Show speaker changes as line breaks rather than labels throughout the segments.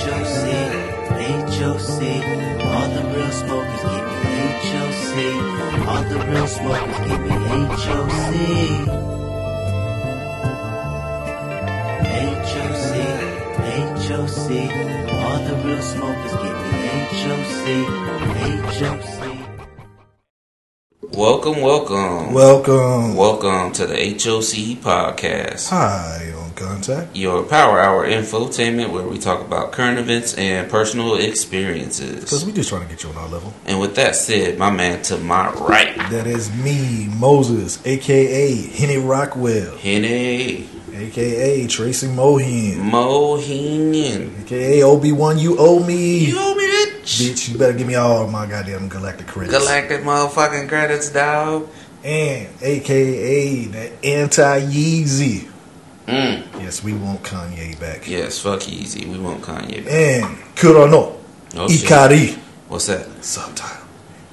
HOC, HOC. All the real smokers give me HOC. All the real smokers give me HOC. HOC, HOC. All the real smokers give me HOC, HOC.
Welcome, welcome.
Welcome.
Welcome to the HOC podcast,
Hi, on contact.
your power hour infotainment where we talk about current events and personal experiences.
Because we just trying to get you on our level.
And with that said, my man to my right,
That is me, Moses, aka Henny Rockwell,
Henny
aka Tracy Mohin,
Mohinian.
aka Obi Wan. You owe me,
You owe me, bitch.
bitch. You better give me all my goddamn galactic credits.
Galactic motherfucking credits, dog.
and aka the anti Yeezy.
Mm.
Yes, we want Kanye back.
Yes, fuck Yeezy. We want Kanye. back.
And Kurono,
Oh, shit.
Ikari,
What's that?
subtitle,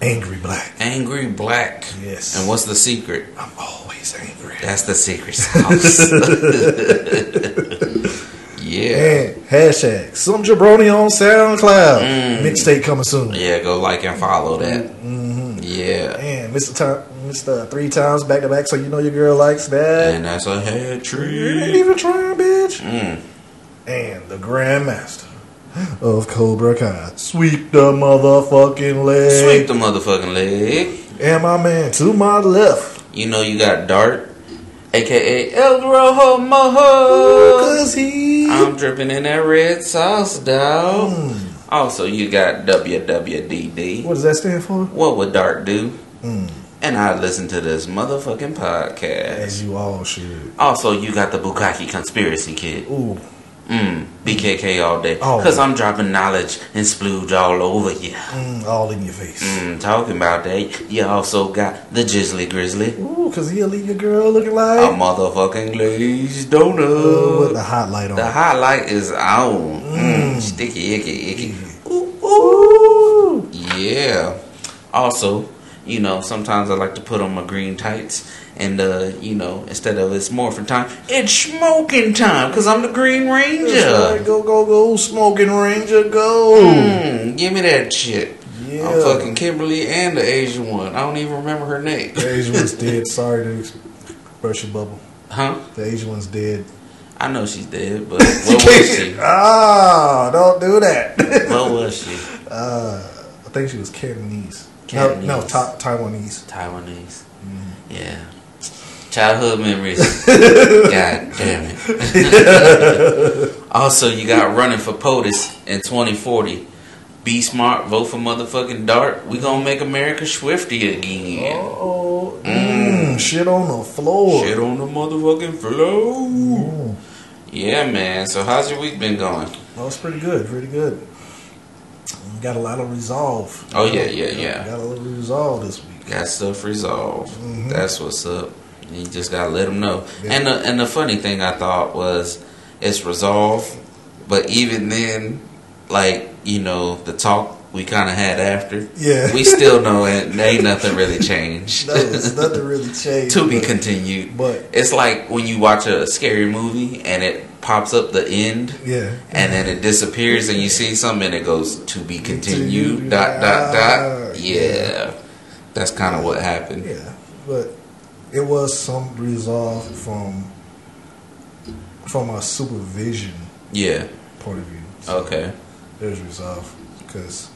Angry Black.
Angry Black.
Yes.
And what's the secret?
I'm always angry.
That's the secret sauce. yeah.
And hashtag some jabroni on SoundCloud.
Mm.
Mixtape coming soon.
Yeah, go like and follow that.
Mm-hmm.
Yeah.
And Mr. Time, Mr. Three times back to back, so you know your girl likes that.
And that's a head
you ain't
tree.
even trying, bitch.
Mm.
And the Grandmaster of Cobra Kai, sweep the motherfucking leg.
Sweep the motherfucking leg.
And my man to my left,
You know you got Dart, aka El Rojo Mojo.
cause he.
I'm dripping in that red sauce, dog.
Mm.
Also, you got WWDD.
What does that stand for?
What would Dart do?
Mm.
And I listen to this motherfucking podcast.
As you all should.
Also, you got the Bukaki Conspiracy Kid.
Ooh,
Mm, BKK all day.
Oh.
Cause I'm dropping knowledge and splooge all over you.
mm, all in your face.
Mm, talking about that. You also got the Jizzly Grizzly.
Ooh, cause he'll leave your girl looking like...
A motherfucking glazed
Uh, with
donut.
the hot light on.
The highlight is on. Mm,
Mm.
sticky, icky, icky.
Ooh.
Yeah. Also, you know, sometimes I like to put on my green tights. And, uh, you know, instead of it's morphin' time, it's smoking time. Cause I'm the Green Ranger.
Right. Go, go, go, smoking ranger, go.
Mm, give me that shit.
Yeah.
I'm fucking Kimberly and the Asian one. I don't even remember her name.
The Asian one's dead. Sorry to burst your bubble.
Huh?
The Asian one's dead.
I know she's dead, but what was she?
Ah, don't do that.
What was she?
uh, I think she was Cantonese.
Cantonese.
No, no, Ta- Taiwanese.
Taiwanese.
Mm-hmm.
Yeah. Childhood memories. God damn it. also, you got running for POTUS in 2040. Be smart, vote for motherfucking Dart. We gonna make America swifty again.
Oh,
Mm.
mm, shit on the floor.
Shit on the motherfucking floor.
Mm.
Yeah, man. So how's your week been going?
Well, it's pretty good, pretty good. We got a lot of resolve.
Oh, yeah, yeah, yeah.
Got a little resolve this week.
Got stuff resolved.
Mhm.
That's what's up. You just gotta let them know.
Yeah.
And the and the funny thing I thought was it's resolved, but even then, like you know, the talk we kind of had after,
Yeah.
we still know it ain't nothing really changed.
No, it's nothing really changed.
to be continued.
But
It's like when you watch a scary movie and it pops up the end.
yeah,
And then it disappears, and you see something, and it goes to be continued. Dot dot dot.
yeah.
Yeah, that's kind of what happened.
yeah. But it was some resolve from from a supervision
Yeah.
point of view. So
Okay.
there's resolve because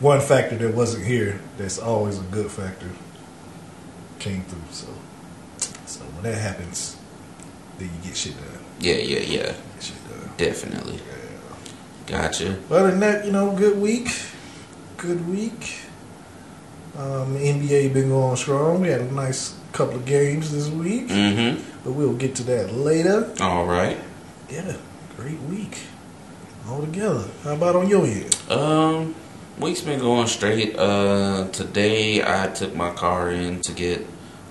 one factor that wasn't here that's always a good factor came through. So so when that happens, then you get shit done.
Yeah, yeah, yeah.
Get shit done.
Definitely.
Yeah.
Gotcha.
Other than that, you know, good week. Good week. Um, NBA been going strong. We had a nice couple of games this week,
Mm-hmm.
but we'll get to that later.
All right.
Yeah, great week all together. How about on your end?
Um, week's been going straight. Uh, today I took my car in to get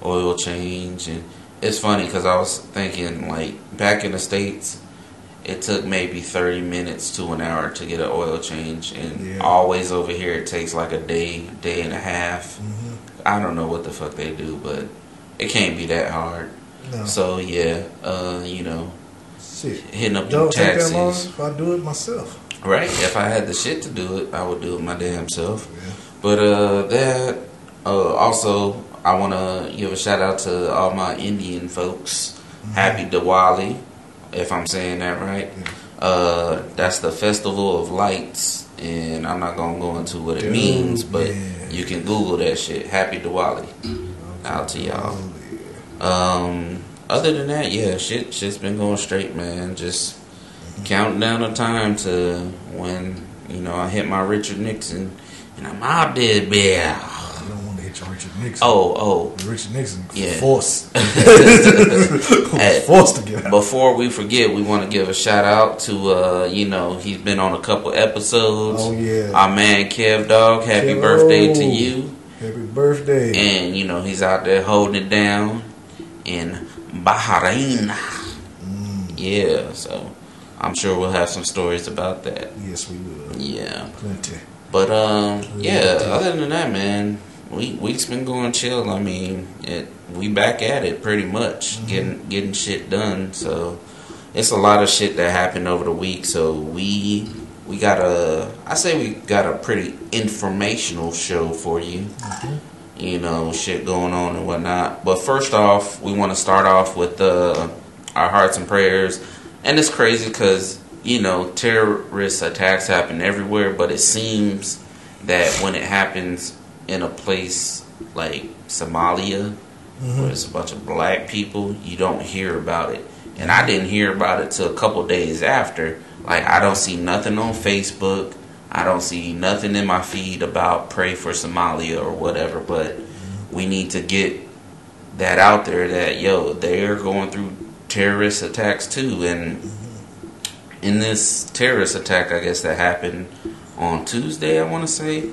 oil change, and it's funny because I was thinking like back in the states, it took maybe thirty minutes to an hour to get an oil change, and
Yeah.
always over here it takes like a day, day and a half.
Mm-hmm.
I don't know what the fuck they do, but it can't be that hard.
No.
So yeah, uh, you know,
Shit.
hitting up
Don't take that long
taxis.
if I do it myself.
Right? If I had the shit to do it, I would do it my damn self.
Yeah.
But uh, that uh, also, I want to give a shout out to all my Indian folks. Happy Diwali, if I'm saying that right. Uh, that's the festival of lights, and I'm not gonna go into what it
Dude,
means, but
yeah.
you can Google that shit. Happy Diwali. Out to y'all. Um, other than that, yeah, shit, shit's been going straight, man. Just counting down the time to when you know I hit my Richard Nixon, and I'm out there, bear.
You don't want to Richard Nixon.
Oh, oh.
Richard Nixon
Yeah.
forced. Forced to get out.
Before we forget, we want to give a shout out to uh, you know, he's been on a couple episodes.
Oh yeah.
Our man Kev Dog, happy birthday to you.
Happy birthday.
And you know, he's out there holding it down in Bahrain.
Mm,
Yeah, so I'm sure we'll have some stories about that.
yes, we will.
Yeah.
Plenty.
But um Yeah. other than that, man, we week's been going chill. I mean, it we back at it pretty much,
Mhm.
getting getting shit done. So it's a lot of shit that happened over the week. So we we got a I say we got a pretty informational show for you. You know, shit going on and whatnot. But first off, we want to start off with uh, our hearts and prayers. And it's crazy because you know terrorist attacks happen everywhere, but it seems that when it happens in a place like Somalia,
Mm-hmm.
where it's a bunch of black people, you don't hear about it. And I didn't hear about it till a couple days after. Like I don't see nothing on Facebook. I don't see nothing in my feed about pray for Somalia or whatever. But we need to get that out there that yo, they're going through terrorist attacks too. And in this terrorist attack, I guess that happened on Tuesday, I want to say.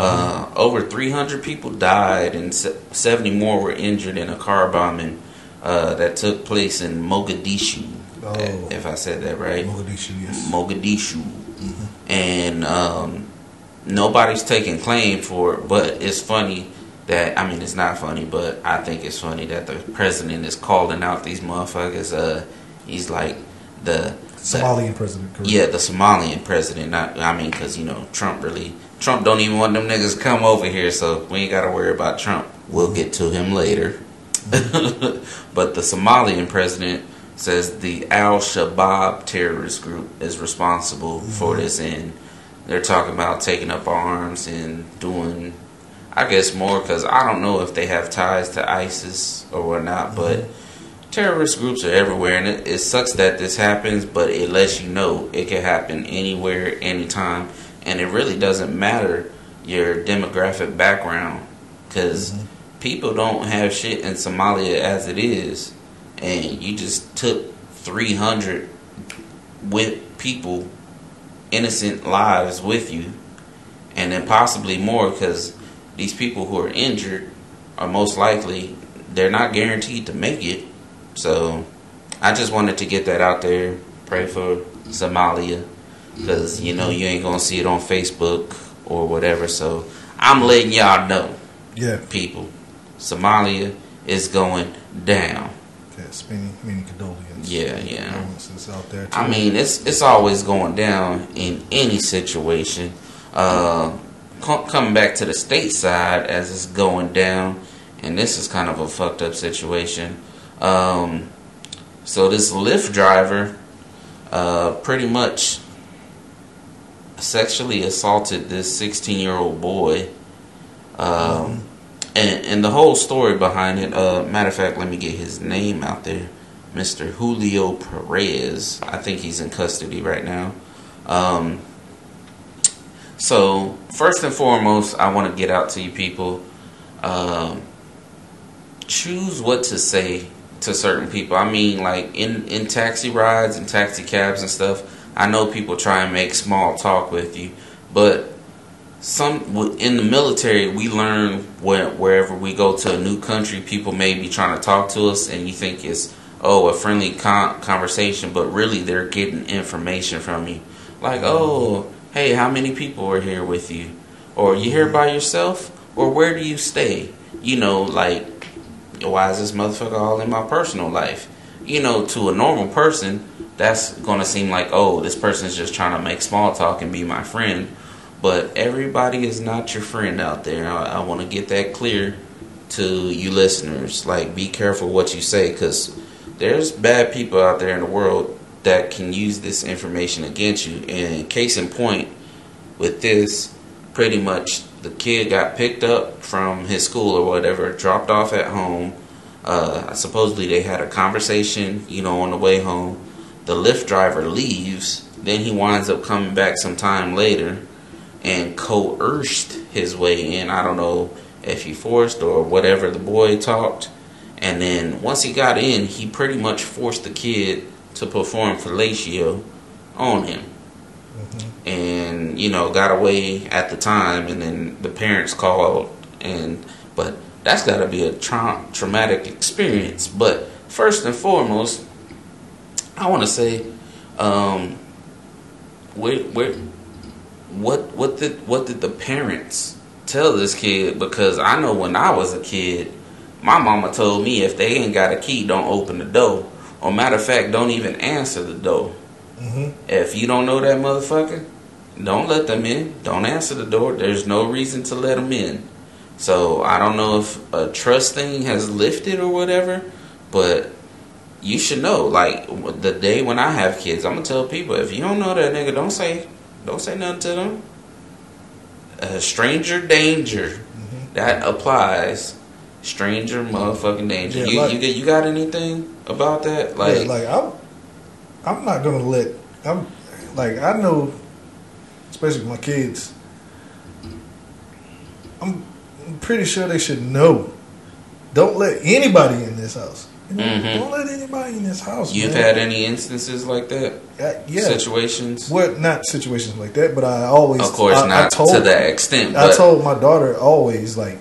Uh, over 300 people died and 70 more were injured in a car bombing uh, that took place in Mogadishu.
Oh.
If I said that right.
Mogadishu, yes.
Mogadishu. And um, nobody's taking claim for it, but it's funny that, I mean, it's not funny, but I think it's funny that the president is calling out these motherfuckers. Uh, he's like, the. the
Somalian president. Correct.
yeah, the Somalian president. Not, I mean, because you know Trump really, Trump don't even want them niggas to come over here, so we ain't got to worry about Trump. We'll get to him later. but the Somalian president says the Al Shabaab terrorist group is responsible for mm-hmm. this, and they're talking about taking up arms and doing, I guess, more because I don't know if they have ties to ISIS or whatnot, mm-hmm. but terrorist groups are everywhere, and it, it sucks that this happens, but it lets you know it can happen anywhere, anytime, and it really doesn't matter your demographic background because mm-hmm. people don't have shit in Somalia as it is, and you just took 300 with people, innocent lives with you, and then possibly more because these people who are injured are most likely they're not guaranteed to make it. So I just wanted to get that out there. Pray for Somalia because you know you ain't gonna see it on Facebook or whatever. So I'm letting y'all know,
Yeah.
people, Somalia is going down.
Yes. Many, many condolences.
Yeah, yeah.
Condolences out there. Too.
I mean, it's it's always going down in any situation. Uh, co- coming back to the state side as it's going down, and this is kind of a fucked up situation. Um, so this Lyft driver, uh, pretty much sexually assaulted this 16 year old boy. Um, and, and the whole story behind it, uh, matter of fact, let me get his name out there. Mr. Julio Perez. I think he's in custody right now. Um, so, first and foremost, I want to get out to you people. Um, choose what to say to certain people. I mean, like in, in taxi rides and taxi cabs and stuff, I know people try and make small talk with you, but some in the military we learn where, wherever we go to a new country people may be trying to talk to us and you think it's oh a friendly con- conversation but really they're getting information from you. Like oh hey how many people are here with you? Or you here by yourself? Or where do you stay? You know like why is this motherfucker all in my personal life? You know to a normal person that's gonna seem like oh this person's just trying to make small talk and be my friend. But everybody is not your friend out there. I, I want to get that clear to you listeners. Like, be careful what you say because there's bad people out there in the world that can use this information against you. And case in point, with this, pretty much the kid got picked up from his school or whatever, dropped off at home. Uh, supposedly they had a conversation, you know, on the way home. The Lyft driver leaves. Then he winds up coming back some time later and coerced his way in. I don't know if he forced or whatever the boy talked. And then once he got in, he pretty much forced the kid to perform fellatio on him. Mm-hmm. And, you know, got away at the time. And then the parents called. And, but that's got to be a tra- traumatic experience. But first and foremost, I want to say, um, where, where, what what did what did the parents tell this kid? Because I know when I was a kid, my mama told me if they ain't got a key, don't open the door. Or matter of fact, don't even answer the door. Mm-hmm. If you don't know that motherfucker, don't let them in. Don't answer the door. There's no reason to let them in. So I don't know if a trust thing has lifted or whatever, but you should know. Like the day when I have kids, I'm gonna tell people if you don't know that nigga, don't say don't say nothing to them. Uh, stranger danger. Mm-hmm. That applies. Stranger motherfucking danger. Yeah, you, like, you you got anything about that? Like
yeah, like I'm I'm not gonna let I'm like I know especially my kids I'm pretty sure they should know. Don't let anybody in this house. Mm-hmm. Don't let anybody in this house.
You've
man.
had any instances like that?
Uh, yeah.
Situations?
What? Not situations like that, but I always.
Of course,
I,
not
I told,
to that extent.
I told my daughter always like.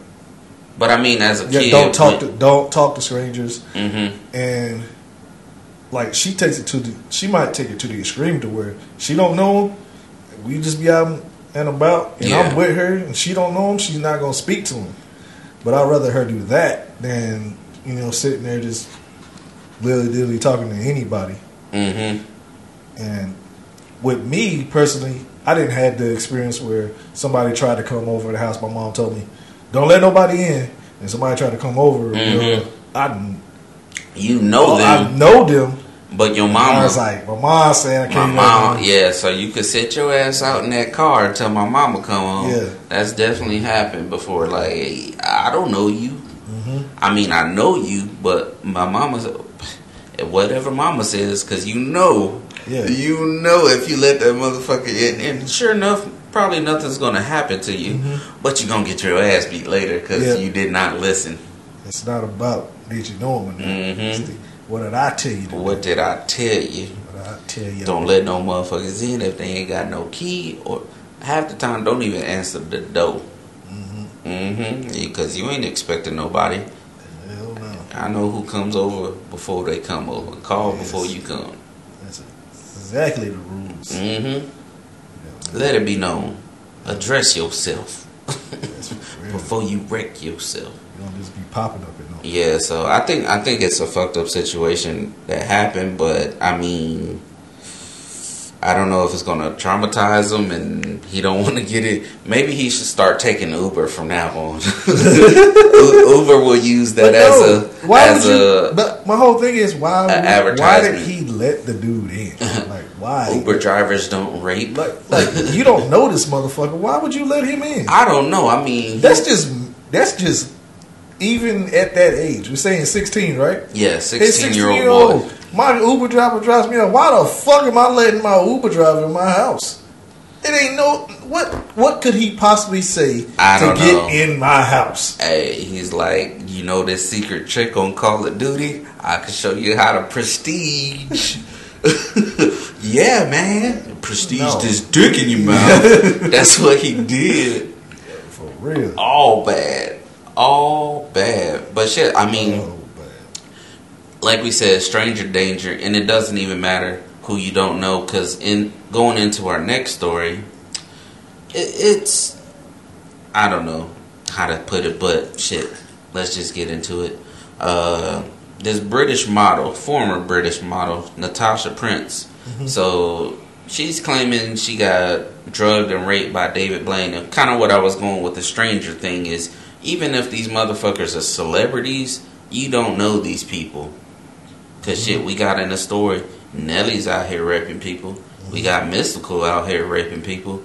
But I mean, as a
yeah,
kid,
don't talk to don't talk to strangers.
Mm-hmm.
And like she takes it to the, she might take it to the extreme to where she don't know. Him, we just be out and about, and yeah. I'm with her, and she don't know him. She's not gonna speak to him. But I'd rather her do that than you know sitting there just willy nilly talking to anybody.
Mm-hmm.
And with me personally, I didn't have the experience where somebody tried to come over the house. My mom told me, "Don't let nobody in," and somebody tried to come over. Mm-hmm. You know, I
you know them.
I know them.
But your mom
I was like, my mom said I can't.
My mom, yeah. So you could sit your ass out in that car until my mama come home.
Yeah,
that's definitely happened before. Like, I don't know you. Mm-hmm. I mean, I know you, but my mama's whatever mama says, because you know,
yeah.
you know if you let that motherfucker in, and sure enough, probably nothing's gonna happen to you, mm-hmm. but you're gonna get your ass beat later because yeah. you did not listen.
It's not about did you know him mm-hmm. what did I tell you?
What did I tell you?
What did I tell you?
Don't let no motherfuckers in if they ain't got no key, or half the time don't even answer the door. Mm-hmm. Because you ain't expecting nobody. I know who comes over before they come over. Call yes. before you come.
That's exactly the rules.
Mm-hmm. Yeah, Let it be known. Address yourself before you wreck yourself.
You don't just be popping up at no.
Yeah, so I think I think it's a fucked up situation that happened, but I mean I don't know if it's gonna traumatize him, and he don't want to get it. Maybe he should start taking Uber from now on. Uber will use that no, as a why as
you, a. But my whole thing is why why did he let the dude in? Like why?
Uber drivers don't rape.
Like, like you don't know this motherfucker. Why would you let him in?
I don't know. I mean,
that's just that's just even at that age. We're saying sixteen, right?
Yeah, sixteen, 16 year old boy
my Uber driver drives me up. Why the fuck am I letting my Uber driver in my house? It ain't no what. What could he possibly say
I
to
get know.
in my house?
Hey, he's like, you know, this secret trick on Call of Duty. I can show you how to prestige. yeah, man, prestige no. this dick in your mouth. That's what he did.
For real.
All bad. All bad. But shit, I mean. Oh like we said, stranger danger, and it doesn't even matter who you don't know because in going into our next story, it, it's I don't know how to put it, but shit, let's just get into it. Uh, this British model, former British model, Natasha Prince. So she's claiming she got drugged and raped by David Blaine. And kind of what I was going with the stranger thing is, even if these motherfuckers are celebrities, you don't know these people. Because shit, we got in the story. Nelly's out here raping people. We got Mystikal out here raping people.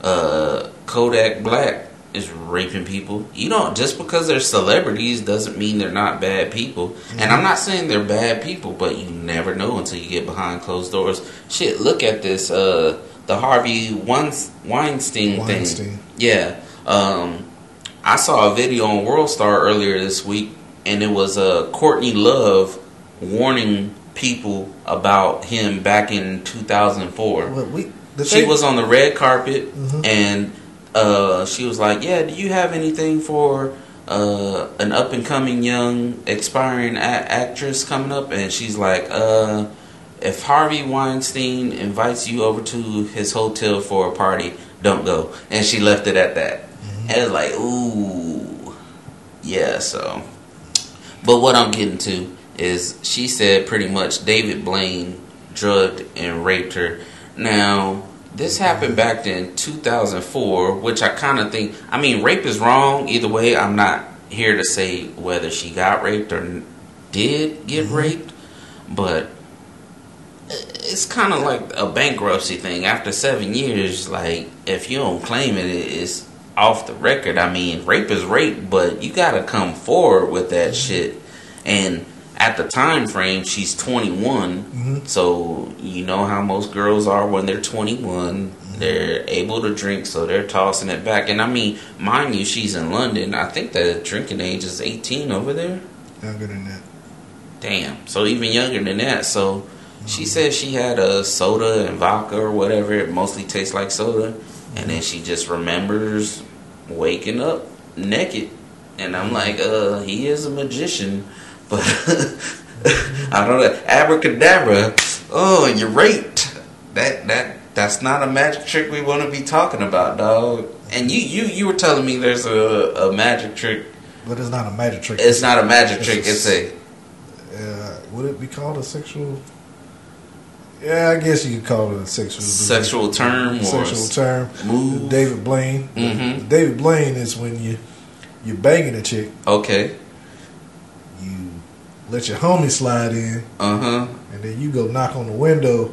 Uh, Kodak Black is raping people. You know, just because they're celebrities doesn't mean they're not bad people. And I'm not saying they're bad people, but you never know until you get behind closed doors. Shit, look at this. Uh, the Harvey Weins- Weinstein, thing. Yeah. Um, I saw a video on World Star earlier this week, and it was uh, Courtney Love warning people about him back in 2004
Well, we, the
she
thing-
was on the red carpet
Mhm.
and uh, she was like, "Yeah, do you have anything for uh, an up and coming young expiring a- actress coming up?" And she's like, uh, "If Harvey Weinstein invites you over to his hotel for a party, don't go." And she left it at that. And it's like, "Ooh, yeah." So, but what I'm getting to is she said pretty much David Blaine drugged and raped her. Now, this happened back in 2004, which I kind of think, I mean, rape is wrong either way. I'm not here to say whether she got raped or did get mm-hmm. raped, but it's kind of like a bankruptcy thing. After seven years, like, if you don't claim it, it's off the record. I mean, rape is rape, but you gotta come forward with that mm-hmm. shit. And at the time frame, she's 21,
Mhm.
so you know how most girls are when they're 21. They're able to drink, so they're tossing it back. And I mean, mind you, she's in London. I think the drinking age is 18 over there.
younger than that.
Damn. So even younger than that. So she said she had a soda and vodka or whatever. It mostly tastes like soda. And then she just remembers waking up naked. And I'm like, uh, he is a magician. But I don't know. Abracadabra. Oh, you're raped. That that that's not a magic trick we want to be talking about, dog. And you you you were telling me there's a, a magic trick.
But it's not a magic trick.
It's not a magic
It's
trick. It's a
Uh, would it be called a sexual? Yeah, I guess you could call it a sexual
Sexual term or
Sexual term.
move.
David Blaine.
Mhm.
David Blaine is when you you're banging a chick,
Okay.
Let your homie slide in,
Uh huh.
and then you go knock on the window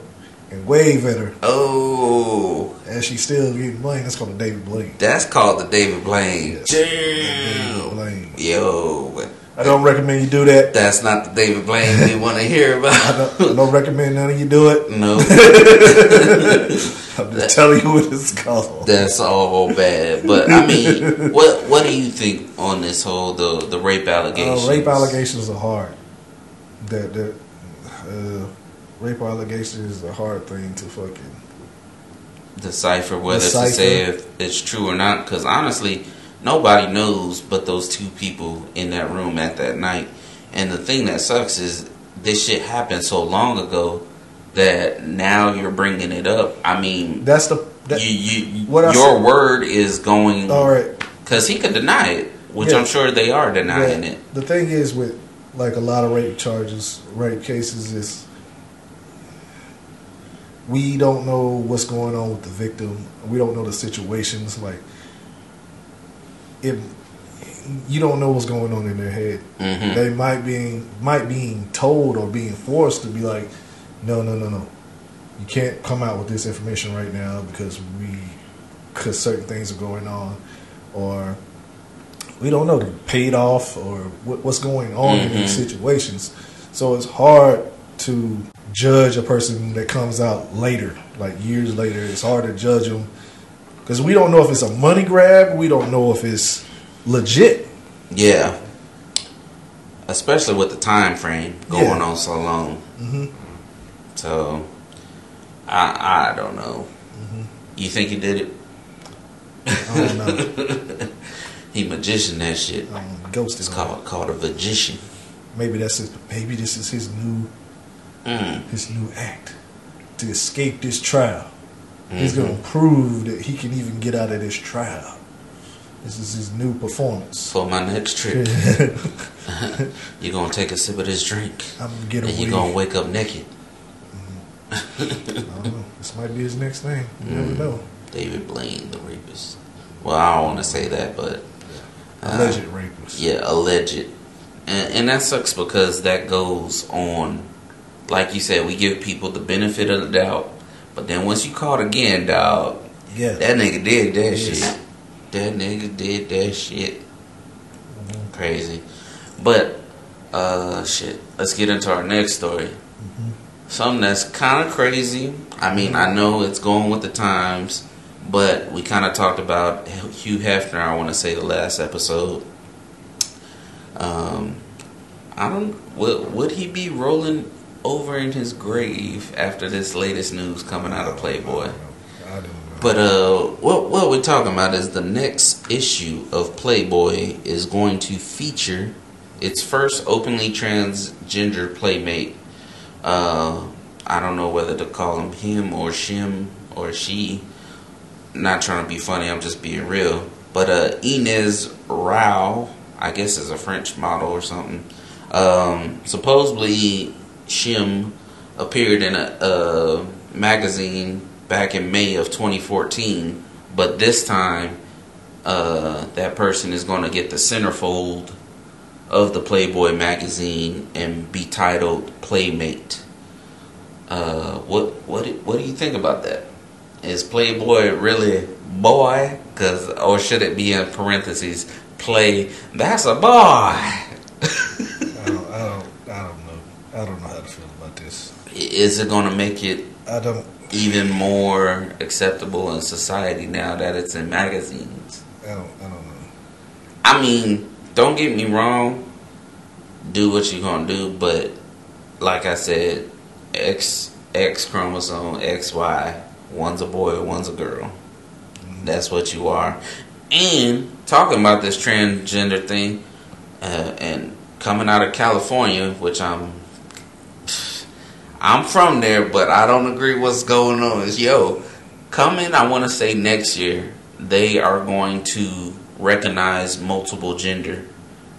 and wave at her
Oh,
And she's still getting blamed. That's called the David Blaine.
that's called the David Blaine.
Yes. David
Damn.
Blaine.
Yo,
I don't recommend you do that.
that's not the David Blaine we want to hear
I
about.
don't, I don't recommend none of you do it.
no,
I'm just telling you what it's called.
that's all bad. But I mean, what what do you think on this whole the the rape allegations?
Uh, rape allegations are hard. That that uh, rape allegations is a hard thing to fucking.
decipher whether
Decipher.
to say if it's true or not. Because honestly, nobody knows but those two people in that room at that night. And the thing that sucks is this shit happened so long ago that now you're bringing it up. I mean,
That's the. That,
you, you,
what I
your word is going
all right.
because he could deny it, which
Yeah.
I'm sure they are denying
Yeah,
it.
The thing is with like a lot of rape charges, rape cases is we don't know what's going on with the victim. We don't know the situations. Like it, you don't know what's going on in their head.
hmm
They might being might being told or being forced to be like, no, no, no, no, you can't come out with this information right now because we because certain things are going on, or we don't know they're paid off or what, what's going on in these
Mhm.
situations. So it's hard to judge a person that comes out later, like years later. It's hard to judge them because we don't know if it's a money grab. We don't know if it's legit.
Yeah. Especially with the time frame going
Yeah.
on so long.
hmm
So, I I don't know.
Mhm.
You think he did it?
I don't know.
He magician that shit.
um, ghosted.
It's
on
called called a magician.
Maybe that's his, maybe this is his new
Mm.
his new act to escape this trial. He's
Mhm.
gonna prove that he can even get out of this trial. This is his new performance.
For my next trip, you're gonna take a sip of this drink,
I'm gonna get
and you're gonna wake up naked.
I don't know. This might be his next thing. You never
Mm.
know.
David Blaine, the rapist. Well, I don't want to say that, but
Alleged rapist.
Yeah, alleged. And, and that sucks because that goes on. Like you said, we give people the benefit of the doubt. But then once you caught again, dog,
Yeah.
that nigga did that
Yes.
shit. That nigga did that shit. Mm-hmm. Crazy. But, uh, shit. Let's get into our next story. Mm-hmm. Something that's kind of crazy. I mean, I mm-hmm. know it's going with the times, but we kind of talked about Hugh Hefner, I want to say, the last episode. Um, I don't. Would, would he be rolling over in his grave after this latest news coming out of Playboy?
I don't know.
But uh, what what we're talking about is the next issue of Playboy is going to feature its first openly transgender playmate. Uh, I don't know whether to call him him or shim or she. Not trying to be funny, I'm just being real. But uh, Ines Rau, I guess is a French model or something. Um, supposedly, Shim appeared in a, a magazine back in May of 2014, but this time uh, that person is going to get the centerfold of the Playboy magazine and be titled Playmate. Uh, what what what do you think about that? Is Playboy really boy? Cause or should it be in parentheses play? That's a boy.
I don't, I don't, I don't know. I don't know how to feel about this.
Is it going to make it
I don't,
even more acceptable in society now that it's in magazines?
I don't, I don't know.
I mean, don't get me wrong. Do what you're gonna do, but like I said, X X chromosome X Y. One's a boy, one's a girl. That's what you are. And talking about this transgender thing, uh, and coming out of California, which I'm, I'm from there, but I don't agree what's going on. Is yo, coming? I want to say next year they are going to recognize multiple gender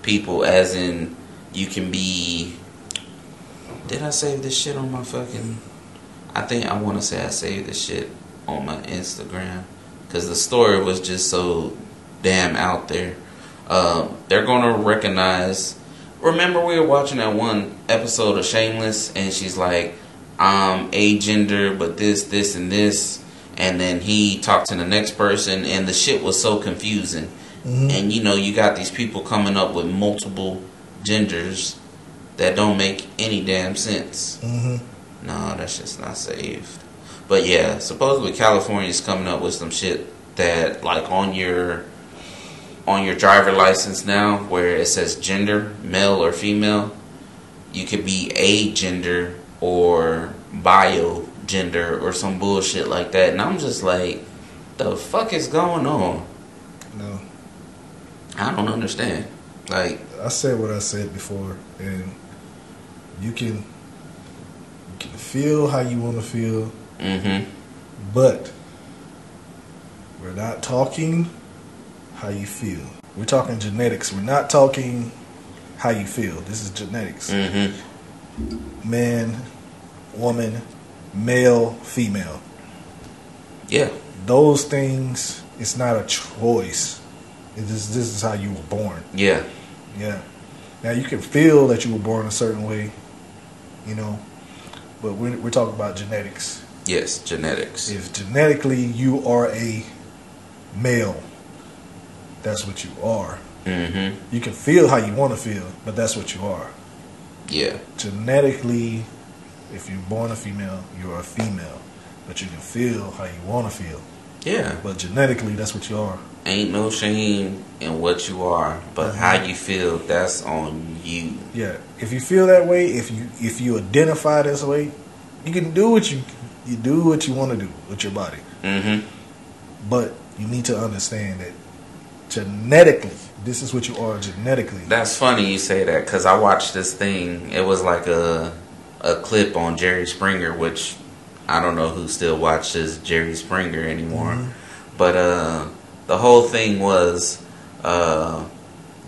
people, as in you can be. Did I save this shit on my fucking? I think I want to say I saved this shit on my Instagram because the story was just so damn out there. Um, they're gonna recognize. Remember, we were watching that one episode of Shameless, and she's like, "I'm a gender, but this, this, and this," and then he talked to the next person, and the shit was so confusing.
Mhm.
And you know, you got these people coming up with multiple genders that don't make any damn sense.
hmm
No, that's just not saved. But yeah, supposedly California's coming up with some shit that like on your on your driver license now where it says gender, male or female, you could be a gender or bio gender or some bullshit like that. And I'm just like, the fuck is going on?
No,
I don't understand. Like,
I said what I said before, and you can, you can feel how you want to feel,
mm-hmm.
but we're not talking how you feel. We're talking genetics. We're not talking how you feel. This is genetics.
Mm-hmm.
Man, woman, male, female.
Yeah.
Those things, it's not a choice. It is, this is how you were born.
Yeah.
Yeah. Now you can feel that you were born a certain way, you know, but we're, we're talking about genetics.
Yes. Genetics.
If genetically you are a male, that's what you are.
Mm-hmm.
You can feel how you want to feel, but that's what you are.
Yeah.
Genetically, if you're born a female, you're a female, but you can feel how you want to feel.
Yeah.
But genetically, that's what you are.
Ain't no shame in what you are, but how you feel, that's on you.
Yeah. If you feel that way, if you if you identify this way, you can do what you you do what you want to do with your body.
Mm-hmm.
But you need to understand that genetically, this is what you are genetically.
That's funny you say that because I watched this thing. It was like a a clip on Jerry Springer, which I don't know who still watches Jerry Springer anymore.
Mhm.
But uh, the whole thing was uh,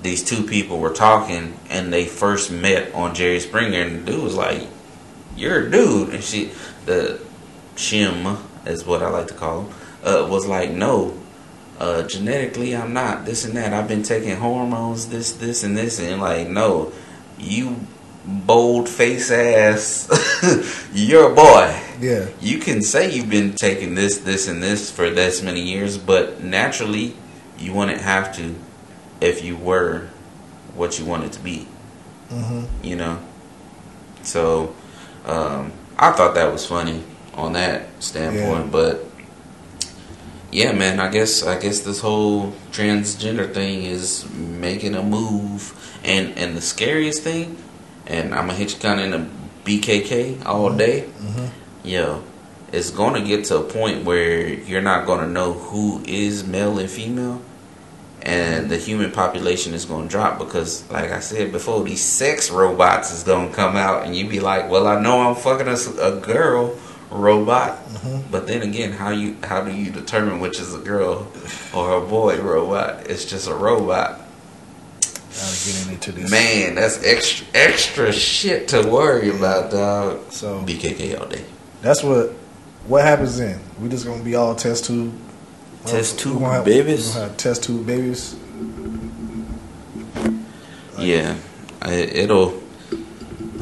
these two people were talking and they first met on Jerry Springer and the dude was like, You're a dude and she the Shim is what I like to call him, uh, was like, No, uh, genetically I'm not this and that. I've been taking hormones, this, this and this and like, no, you bold face ass you're a boy.
Yeah.
You can say you've been taking this, this, and this for this many years, but naturally, you wouldn't have to if you were what you wanted to be.
hmm
You know. So, um, I thought that was funny on that standpoint,
Yeah.
but yeah, man. I guess I guess this whole transgender thing is making a move, and and the scariest thing, and I'm gonna hit you kind of in a BKK all day.
Hmm
yo, it's gonna get to a point where you're not gonna know who is male and female, and the human population is gonna drop because, like I said before, these sex robots is gonna come out, and you be like, well, I know I'm fucking a, a girl robot,
hmm
but then again, how you how do you determine which is a girl or a boy robot? It's just a robot.
Now getting into this.
Man, that's extra extra shit to worry about, dog.
So
BKK all day.
that's what what happens then. We just gonna be all test tube.
Test
we
tube
gonna have,
babies?
We gonna have test tube babies. Like-
Yeah, I- it'll.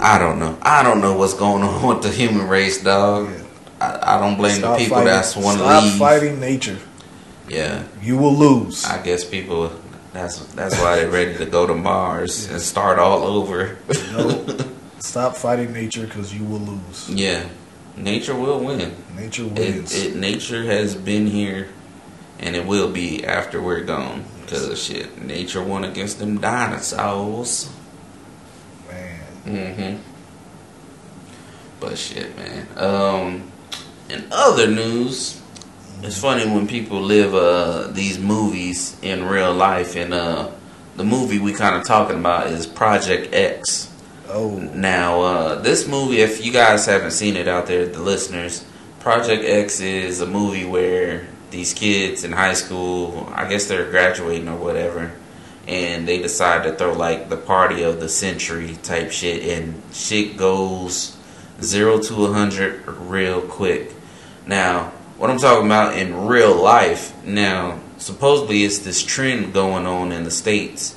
I don't know. I don't know what's going on with the human race, dog.
Yeah.
I, I don't blame
Stop
the people
fighting-
that's want to
Stop
leave.
fighting nature.
Yeah,
You will lose.
I guess people. That's that's why they're ready to go to Mars and start all over.
No. Stop fighting nature because you will lose.
yeah, nature will win.
Nature wins.
it nature has been here, and it will be after we're gone. Cause shit, nature won against them dinosaurs.
Man.
Mm-hmm. But shit, man. Um, in other news, it's funny when people live uh these movies in real life, and uh, the movie we kind of talking about is Project X.
Oh.
Now, uh, this movie, if you guys haven't seen it out there, the listeners, Project X is a movie where these kids in high school, I guess they're graduating or whatever, and they decide to throw like the party of the century type shit, and shit goes zero to a hundred real quick. Now, what I'm talking about in real life, now, supposedly it's this trend going on in the States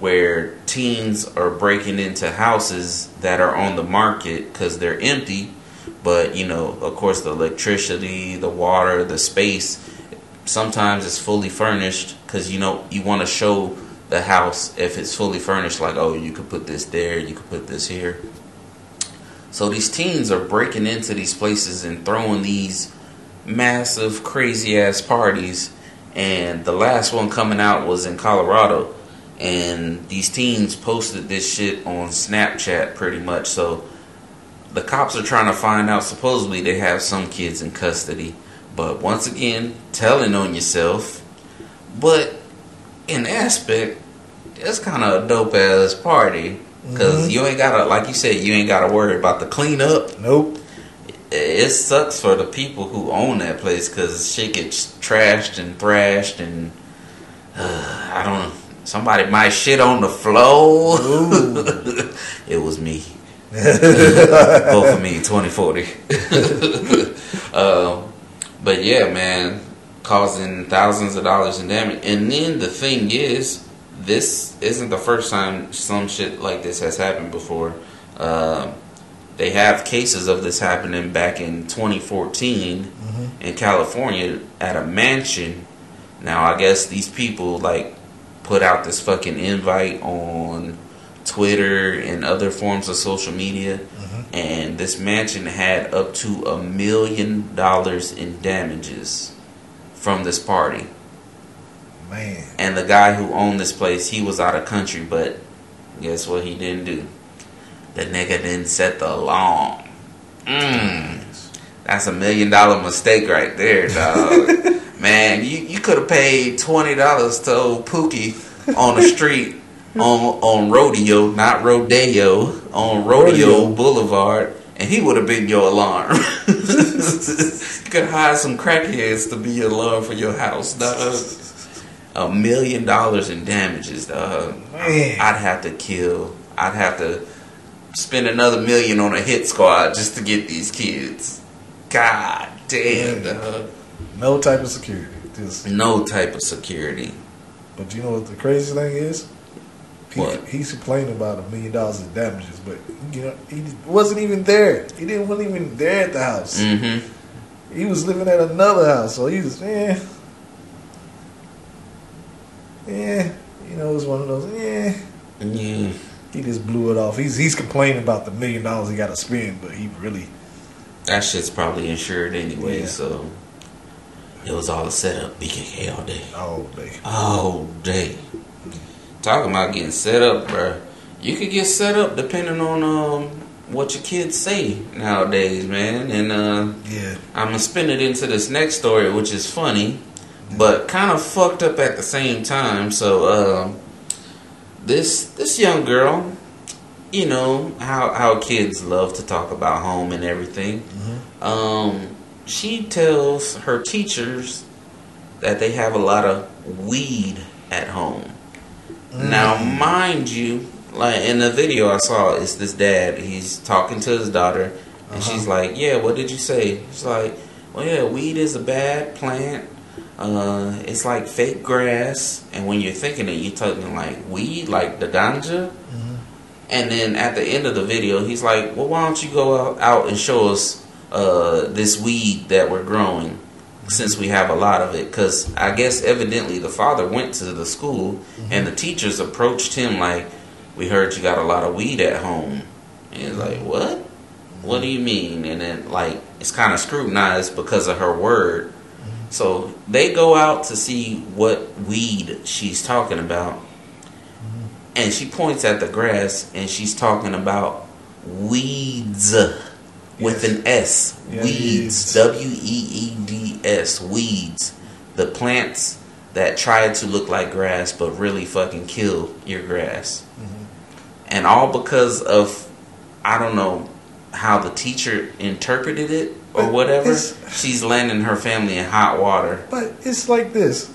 where teens are breaking into houses that are on the market because they're empty. But, you know, of course, the electricity, the water, the space, sometimes it's fully furnished because, you know, you want to show the house if it's fully furnished, like, oh, you could put this there, you could put this here. So these teens are breaking into these places and throwing these massive, crazy ass parties. And the last one coming out was in Colorado. And these teens posted this shit on Snapchat pretty much. So the cops are trying to find out. Supposedly they have some kids in custody. But once again, telling on yourself. But in aspect, it's kind of a dope ass party. because
Mhm.
you ain't gotta, like you said, you ain't gotta worry about the cleanup.
Nope.
It sucks for the people who own that place because shit gets trashed and thrashed and uh, I don't know. Somebody might shit on the floor. It was me. Both of me, 2040. um, but yeah, man, causing thousands of dollars in damage. And then the thing is, this isn't the first time some shit like this has happened before. Um, they have cases of this happening back in 2014
Mhm.
in California at a mansion. Now, I guess these people like put out this fucking invite on Twitter and other forms of social media,
Mhm.
and this mansion had up to a million dollars in damages from this party.
Man.
And the guy who owned this place, he was out of country, but guess what he didn't do? The nigga didn't set the alarm. Mmm. That's a million dollar mistake right there, dog. Man, you, you could have paid twenty dollars to old Pookie on the street on on rodeo, not rodeo, on rodeo,
Rodeo.
boulevard, and he would have been your alarm. you could hire some crackheads to be your alarm for your house, dog. a million dollars in damages, dog.
Man.
I'd have to kill. I'd have to spend another million on a hit squad just to get these kids. God damn,
Yeah. No type of security. Just,
No type of security.
but you know what the crazy thing is? He,
What?
He's complaining about a million dollars in damages, but you know he wasn't even there. He didn't wasn't even there at the house.
Mm-hmm.
He was living at another house, so he was eh, yeah. You know, it was one of those yeah.
Yeah.
He just blew it off. He's he's complaining about the million dollars he got to spend, but he really
That shit's probably insured anyway,
Yeah.
so it was all a setup. BKK all day.
all day.
All day. Talking about getting set up, bro. You could get set up depending on um what your kids say nowadays, man. And uh
Yeah,
I'm gonna spin it into this next story, which is funny, but kind of fucked up at the same time. So, uh, this this young girl, you know how how kids love to talk about home and everything. Mm-hmm. Um, she tells her teachers that they have a lot of weed at home. Mm. Now, mind you, like in the video I saw, it's this dad. He's talking to his daughter, and uh-huh. she's like, "Yeah, what did you say?" She's like, "Well, yeah, weed is a bad plant. Uh, it's like fake grass, and when you're thinking it, you're talking like weed, like the ganja." And then at the end of the video, he's like, "Well, why don't you go out, and show us uh, this weed that we're growing, since we have a lot of it?" Because I guess evidently the father went to the school, and the teachers approached him like, "We heard you got a lot of weed at home." And he's like, "What? What do you mean?" And then like it's kind of scrutinized because of her word. So they go out to see what weed she's talking about and she points at the grass and she's talking about weeds with
Yes.
an S.
Yeah,
weeds.
weeds.
W E E D S. Weeds. The plants that try to look like grass but really fucking kill your grass. Mm-hmm. And all because of, I don't know how the teacher interpreted it or whatever. She's landing her family in hot water.
But it's like this.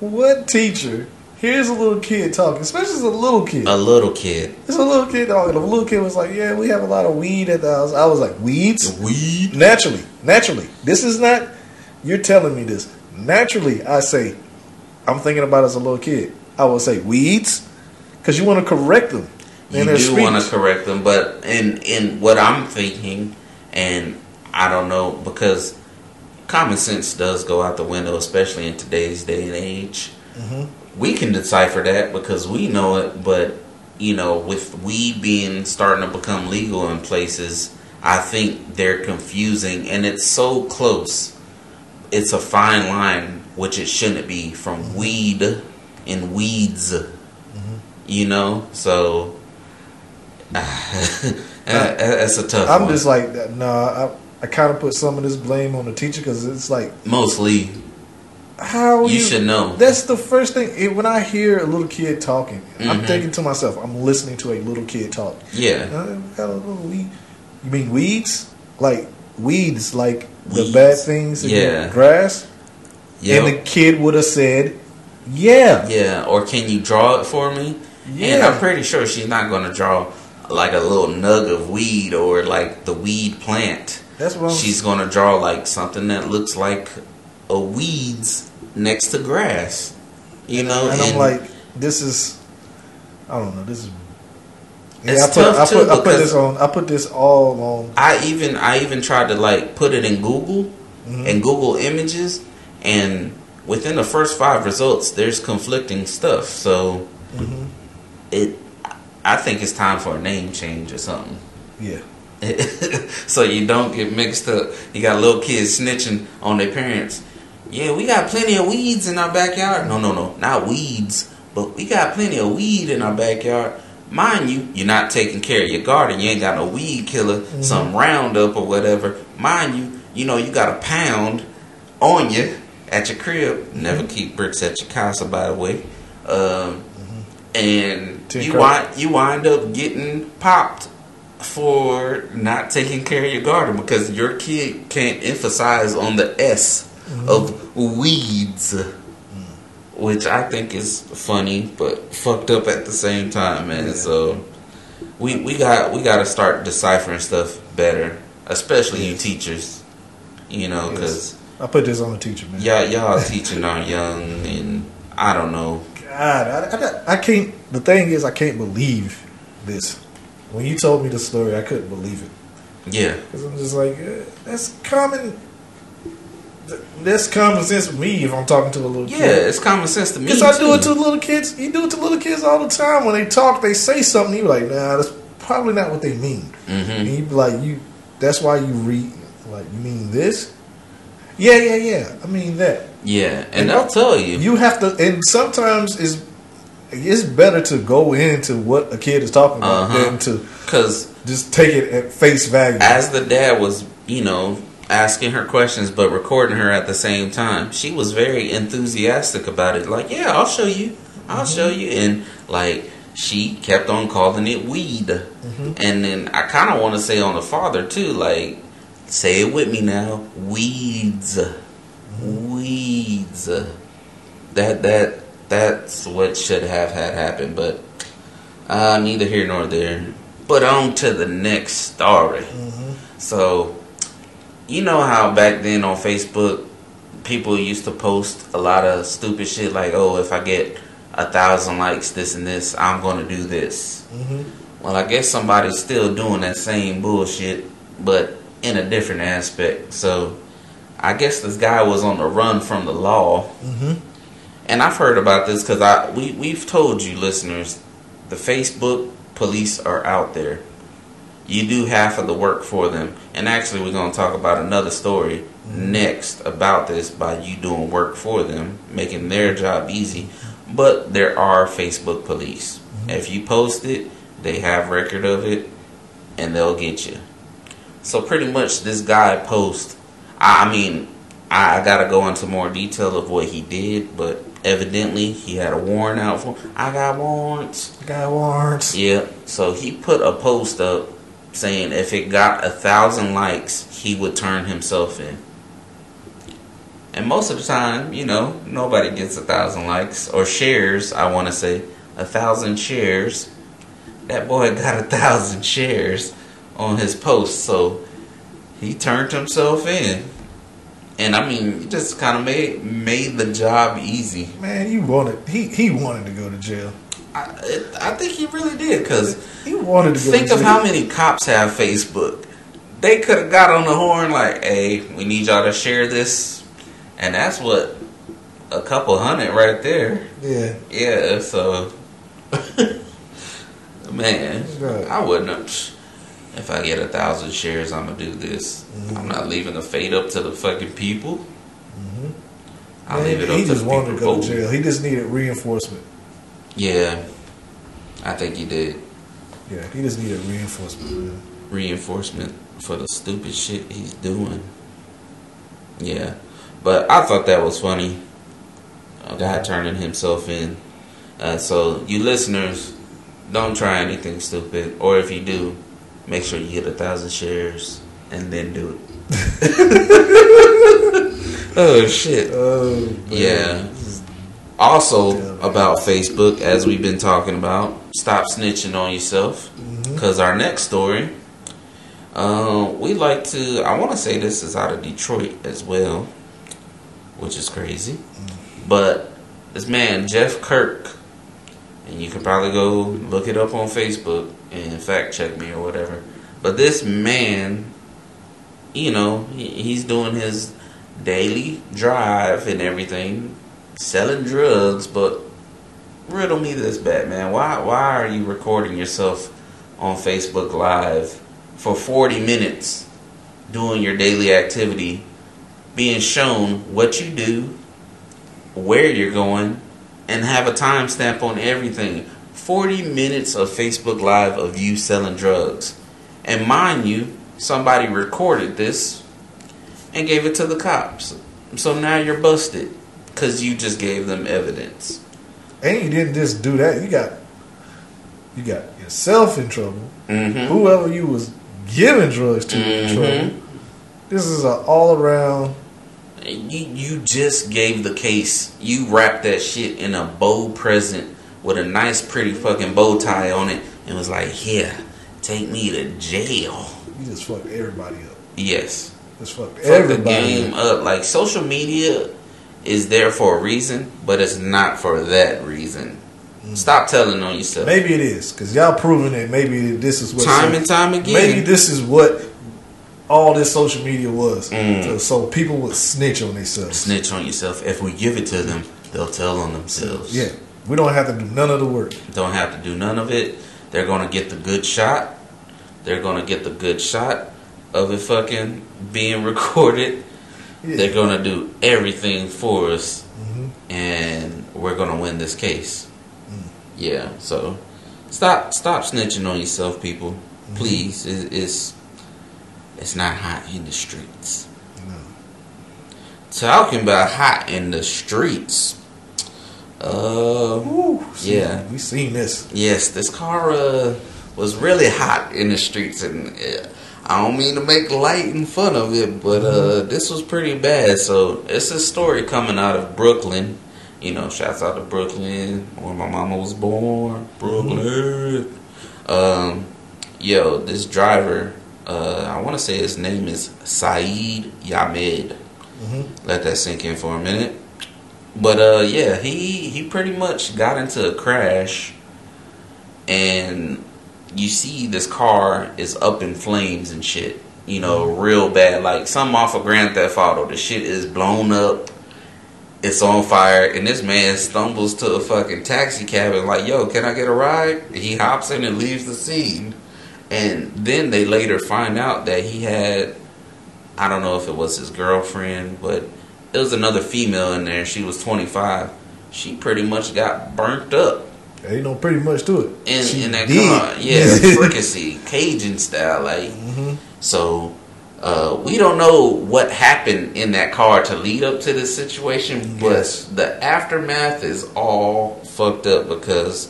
What teacher? Here's a little kid talking, especially as a little kid.
A little kid.
It's a little kid oh, talking. A little kid was like, "Yeah, we have a lot of weed at the house." I was like, "Weeds?"
Weed?
Naturally, naturally. This is not. You're telling me this. Naturally, I say, I'm thinking about as a little kid. I will say weeds, because you want to correct them.
You do want to correct them, but in in what I'm thinking, and I don't know because common sense does go out the window, especially in today's day and age.
Mhm.
We can decipher that because we know it, but you know, with weed being starting to become legal in places, I think they're confusing, and it's so close. It's a fine line, which it shouldn't be, from weed and weeds. You know, so that's a tough
I'm
one.
just like, nah. I, I kind of put some of this blame on the teacher because it's like,
Mostly,
how
you should know.
That's the first thing. It, when I hear a little kid talking, I'm
Mhm.
thinking to myself, I'm listening to a little kid talk.
Yeah,
got a little weed. You mean weeds? Like weeds, like the bad things in
Yeah.
the grass? And the kid would have said, yeah.
yeah. Or can you draw it for me? And
Yeah.
I'm pretty sure she's not going to draw like a little nug of weed or like the weed plant.
That's what I'm
She's going to draw like something that looks like a weeds next to grass. You know,
And I'm like, this is, I don't know, this is.
It's
I put,
tough,
I put, I put this on. I put this all on.
I even I even tried to like put it in Google
Mhm.
and Google Images, and within the first five results, there's conflicting stuff. So
Mhm.
it, I think it's time for a name change or something.
Yeah.
so you don't get mixed up. You got little kids snitching on their parents. Yeah, we got plenty of weeds in our backyard. No, no, no, not weeds, but we got plenty of weed in our backyard. Mind you, you're not taking care of your garden. You ain't got no weed killer, mm-hmm. some Roundup or whatever. Mind you, you know you got a pound on you at your crib. Never mm-hmm. keep bricks at your casa, by the way. Um, mm-hmm.
and
you wind you wind up getting popped for not taking care of your garden because your kid can't emphasize on the S mm-hmm. of weeds. which I think is funny but fucked up at the same time, man.
Yeah.
So we we got we got to start deciphering stuff better, especially you teachers. You know, because
I put this on the teacher, man.
y'all y'all teaching our young, and I don't know.
God, I, I, I can't. The thing is, I can't believe this. When you told me the story, I couldn't believe it.
Yeah,
Because I'm just like, eh, that's common. That's common sense for me if I'm talking to a little
yeah,
kid.
it's common sense to me.
Because I do it to little kids. You do it to little kids all the time. When they talk, they say something. You're like, nah, that's probably not what they mean.
Mhm.
And you be like, you. That's why you read. Like, you mean this? Yeah, yeah, yeah. I mean that.
Yeah, and
And
they'll tell you.
You have to, and sometimes it's it's better to go into what a kid is talking about
Uh-huh.
than to
Because
just take it at face value.
as the dad was, you know, asking her questions but recording her at the same time, she was very enthusiastic about it. Like, yeah, I'll show you. I'll mm-hmm. show you. And like, she kept on calling it weed. Mm-hmm. And then I kind of want to say on the father too, like, say it with me now, weeds, mm-hmm. weeds. That that that's what should have had happen, but uh, neither here nor there. But on to the next story. So, you know how back then on Facebook, people used to post a lot of stupid shit like, "Oh, if I get a thousand likes, this and this, I'm gonna do this."
hmm
Well, I guess somebody's still doing that same bullshit, but in a different aspect. So, I guess this guy was on the run from the law.
hmm
And I've heard about this because I we we've told you listeners, the Facebook police are out there. You do half of the work for them, and actually, we're going to talk about another story mm-hmm. next about this by you doing work for them, making their job easy. But there are Facebook police. Mm-hmm. If you post it, they have record of it, and they'll get you. So pretty much, this guy post. I mean, I, I gotta go into more detail of what he did, but evidently he had a warrant out for. I got warrants.
Got warrants.
Yeah. So he put a post up saying if it got a thousand likes, he would turn himself in. And most of the time, you know, nobody gets a thousand likes or shares. I want to say a thousand shares. That boy got a thousand shares on his post, so he turned himself in. And I mean, it just kind of made made the job easy.
Man, you wanted he he wanted to go to jail.
I, it, I think he really did because
He wanted to go.
Think
to
of
jail.
how many cops have Facebook. They could have got on the horn like, "Hey, we need y'all to share this," and that's what a couple hundred right there.
Yeah.
Yeah, so man,
Right.
I wouldn't. Have, if I get a thousand shares, I'm gonna do this. I'm not leaving the fate up to the fucking people. I'll
Man,
leave it up
he
to
just
the
wanted
people
to go to jail. He just needed reinforcement.
Yeah, I think he did.
Yeah, he just needed reinforcement. Man.
reinforcement for the stupid shit he's doing. Yeah. But I thought that was funny. A guy turning himself in. Uh, so, you listeners, don't try anything stupid. Or if you do, make sure you get a thousand shares and then do it. oh, shit.
Oh, man.
Yeah. Also, about Facebook, as we've been talking about, stop snitching on yourself. Because our next story, uh, we like to, I want to say this is out of Detroit as well, which is crazy. But this man, Jeff Kirk, and you can probably go look it up on Facebook and fact check me or whatever. But this man, you know, he, he's doing his daily drive and everything, selling drugs. But riddle me this, Batman. Why why are you recording yourself on Facebook Live for 40 minutes, doing your daily activity, being shown what you do, where you're going, and have a timestamp on everything? 40 minutes of Facebook Live of you selling drugs. And mind you, somebody recorded this and gave it to the cops. So now you're busted because you just gave them evidence.
And you didn't just do that. You got you got yourself in trouble.
Mm-hmm.
Whoever you was giving drugs to in
Mhm.
trouble. This is an all around
You you just gave the case. You wrapped that shit in a bow present with a nice, pretty fucking bow tie on it, and was like, "Here, take me to jail."
You just fucked everybody up.
Yes,
Just fucked
fuck the
everybody
game
up.
up. Like social media is there for a reason, but it's not for that reason. Mm. Stop telling on yourself.
Maybe it is because y'all proving that maybe this is what
time and time again.
maybe this is what all this social media was.
Mm.
So, so people would snitch on themselves.
snitch on yourself. If we give it to them, they'll tell on themselves.
Yeah, we don't have to do none of the work.
Don't have to do none of it. They're gonna get the good shot. They're gonna get the good shot of it fucking being recorded.
Yeah.
They're gonna do everything for us,
Mhm.
and we're gonna win this case.
Mm.
Yeah. So stop, stop snitching on yourself, people.
Mm-hmm.
Please. It, it's it's not hot in the streets.
No.
Talking about hot in the streets. Uh,
see,
Yeah.
we seen this.
Yes, this car uh, was really hot in the streets, and uh, I don't mean to make light and fun of it, but uh, this was pretty bad. So it's a story coming out of Brooklyn. You know, shouts out to Brooklyn, where my mama was born. Brooklyn. Um, yo, this driver, uh, I want to say his name is Saeed Yamed.
hmm
Let that sink in for a minute. But uh yeah, he he pretty much got into a crash and you see this car is up in flames and shit. You know, real bad. Like some off of Grand Theft Auto. The shit is blown up. It's on fire, and this man stumbles to a fucking taxi cab and like, "Yo, can I get a ride?" He hops in and leaves the scene, and then they later find out that he had I don't know if it was his girlfriend, but it was another female in there. She was 25. She pretty much got burnt up
Ain't no pretty much to it.
in,
She
in that
did.
car. Yeah, fricassee, Cajun style. Like,
Mhm.
so uh, we don't know what happened in that car to lead up to this situation, but
Yes.
the aftermath is all fucked up because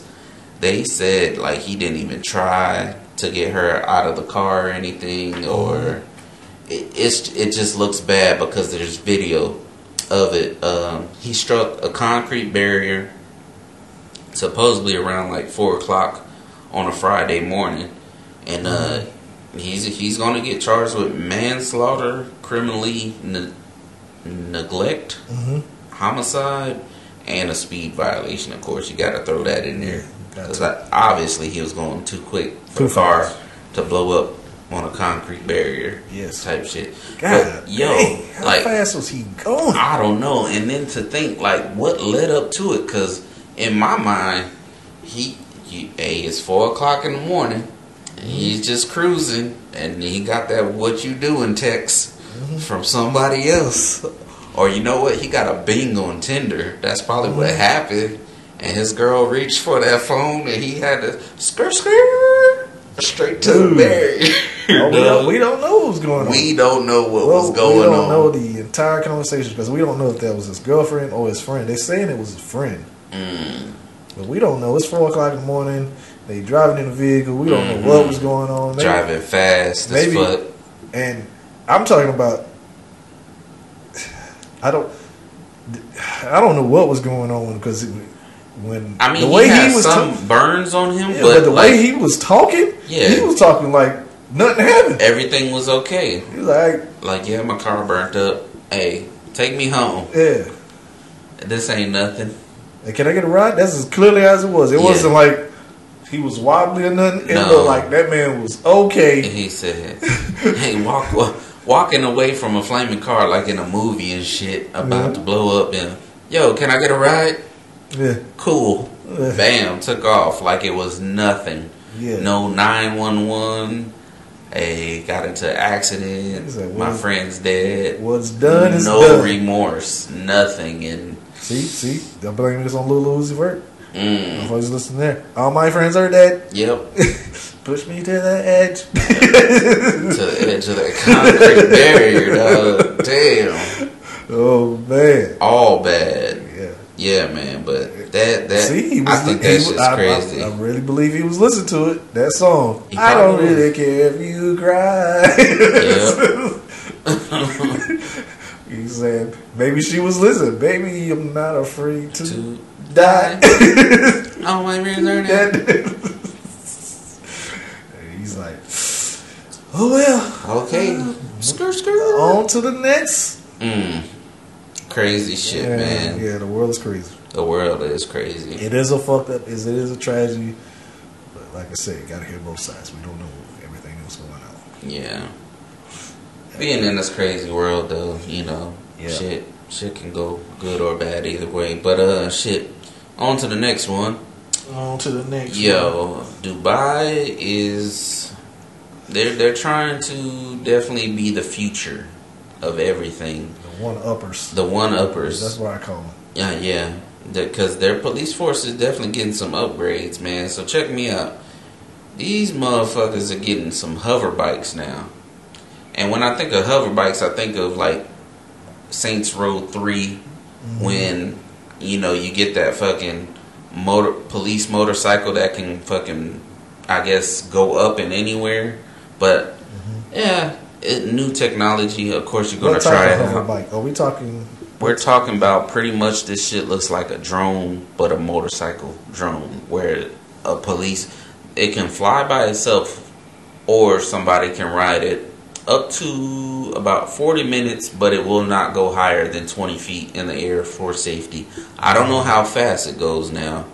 they said like he didn't even try to get her out of the car or anything, or it, it's it just looks bad because there's video of it. Um, he struck a concrete barrier supposedly around like four o'clock on a Friday morning, and uh, he's he's gonna get charged with manslaughter, criminally ne- neglect,
Mhm.
homicide, and a speed violation. Of course, you got to throw that in there because obviously he was going too quick for
Too
the car
fast.
to blow up on a concrete barrier.
Yes.
type shit.
God,
but yo,
dang, how
like
fast was he going?
I don't know. And then to think like what led up to it, because in my mind, he, you, hey, it's four o'clock in the morning. And mm-hmm. he's just cruising, and he got that "what you doing" text mm-hmm. from somebody else, or you know what? He got a bing on Tinder. That's probably what happened. And his girl reached for that phone, and he had to skirt skirt straight to the
Dude.
barrier.
Oh, we, don't, we don't know what's going on.
We don't know what
Well,
was going on.
we don't
on.
know the entire conversation because we don't know if that was his girlfriend or his friend. They're saying it was his friend,
Mm.
but we don't know. It's four o'clock in the morning. They driving in a vehicle. We don't
Mhm.
know what was going on. Maybe-
Driving fast
maybe-
as fuck.
and I'm talking about. I don't. I don't know what was going on because when
I mean,
the
he
way
had
he was
some
ta-
burns on him,
yeah,
but,
but the
like
way he was talking,
Yeah.
he was talking like nothing happened.
everything was okay.
He was like,
Like, yeah, my car burnt up. Hey, take me home.
yeah.
This ain't nothing.
Hey, can I get a ride? That's as clearly as it was. It
Yeah.
wasn't like he was wobbly or nothing. It
No.
looked like that man was okay.
And he said, "Hey, walk, wa- walking away from a flaming car like in a movie and shit, about
Mhm.
to blow up. And yo, can I get a ride?
Yeah,
Cool.
Yeah.
Bam, took off like it was nothing.
yeah.
No nine one one. Hey, got into an accident.
Like,
My friend's dead.
What's done is
no
done.
remorse, nothing, and
see, see, I'm blaming this on Lil Uzi Vert.
mm,
If I was listening there, all my friends are dead.
yep,
Push me to the edge.
to the edge of that concrete barrier, dog. Damn,
oh man,
all bad.
yeah.
Yeah, man, but that that
See, he was.
I think that shit's
I, I-
crazy.
I, really believe he was listening to it. That song.
He
I don't
was.
really care if you cry. He said, maybe she was listening. Maybe I'm not afraid to,
To
die.
Oh, my learning.
He's like, oh well.
Okay. Skirt, skirt.
On to the next.
Mm. Crazy shit,
yeah,
man.
Yeah, the world is crazy.
The world is crazy.
It is a fucked up. It is a tragedy. But like I said, gotta hear both sides. We don't know everything that's going on.
Yeah. Being in this crazy world, though, you know,
Yeah.
shit, shit can go good or bad either way. But uh, shit. On to the next one.
On to the next. one.
Yo, Dubai is they're they're trying to definitely be the future of everything.
the one uppers.
The one uppers.
That's what I call them.
Yeah, yeah. Because their police force is definitely getting some upgrades, man. So check me out. These motherfuckers are getting some hover bikes now. And when I think of hover bikes, I think of like Saints Row 3 mm-hmm. when you know you get that fucking motor police motorcycle that can fucking I guess go up and anywhere. But mm-hmm. yeah, it, new technology. Of course, you're gonna
What
try it out.
bike? Are we talking?
We're talking about pretty much this shit looks like a drone, but a motorcycle drone where a police it can fly by itself or somebody can ride it up to about 40 minutes, but it will not go higher than 20 feet in the air for safety. I don't know how fast it goes now,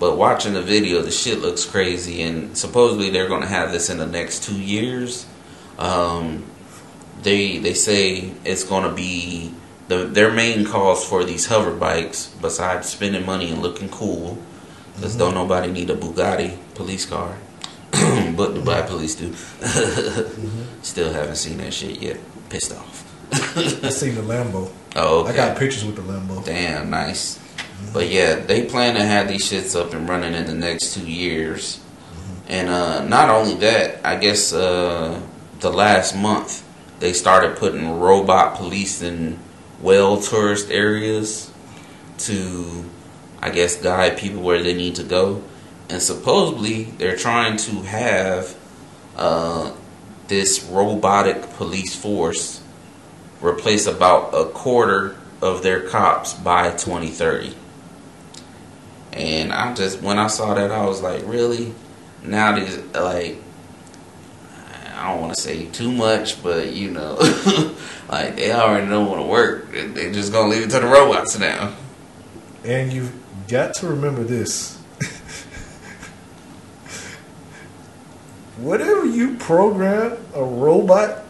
but watching the video, the shit looks crazy, and supposedly they're to have this in the next two years. Um, they they say it's to be the their main cause for these hover bikes, besides spending money and looking cool, because don't nobody need a Bugatti police car, but Dubai police do. Still haven't seen that shit yet. Pissed off.
I seen the Lambo.
Oh, okay.
I got pictures with the Lambo.
Damn, nice. But yeah, they plan to have these shits up and running in the next two years. And uh, not only that, I guess uh, the last month they started putting robot police in well tourist areas to, I guess, guide people where they need to go. And supposedly they're trying to have uh, this robotic police force replace about a quarter of their cops by 2030. And I just when I saw that I was like, really? Now these like I don't want to say too much, but you know, like they already don't want to work. They're just gonna leave it to the robots now.
And you've got to remember this. Whatever you program a robot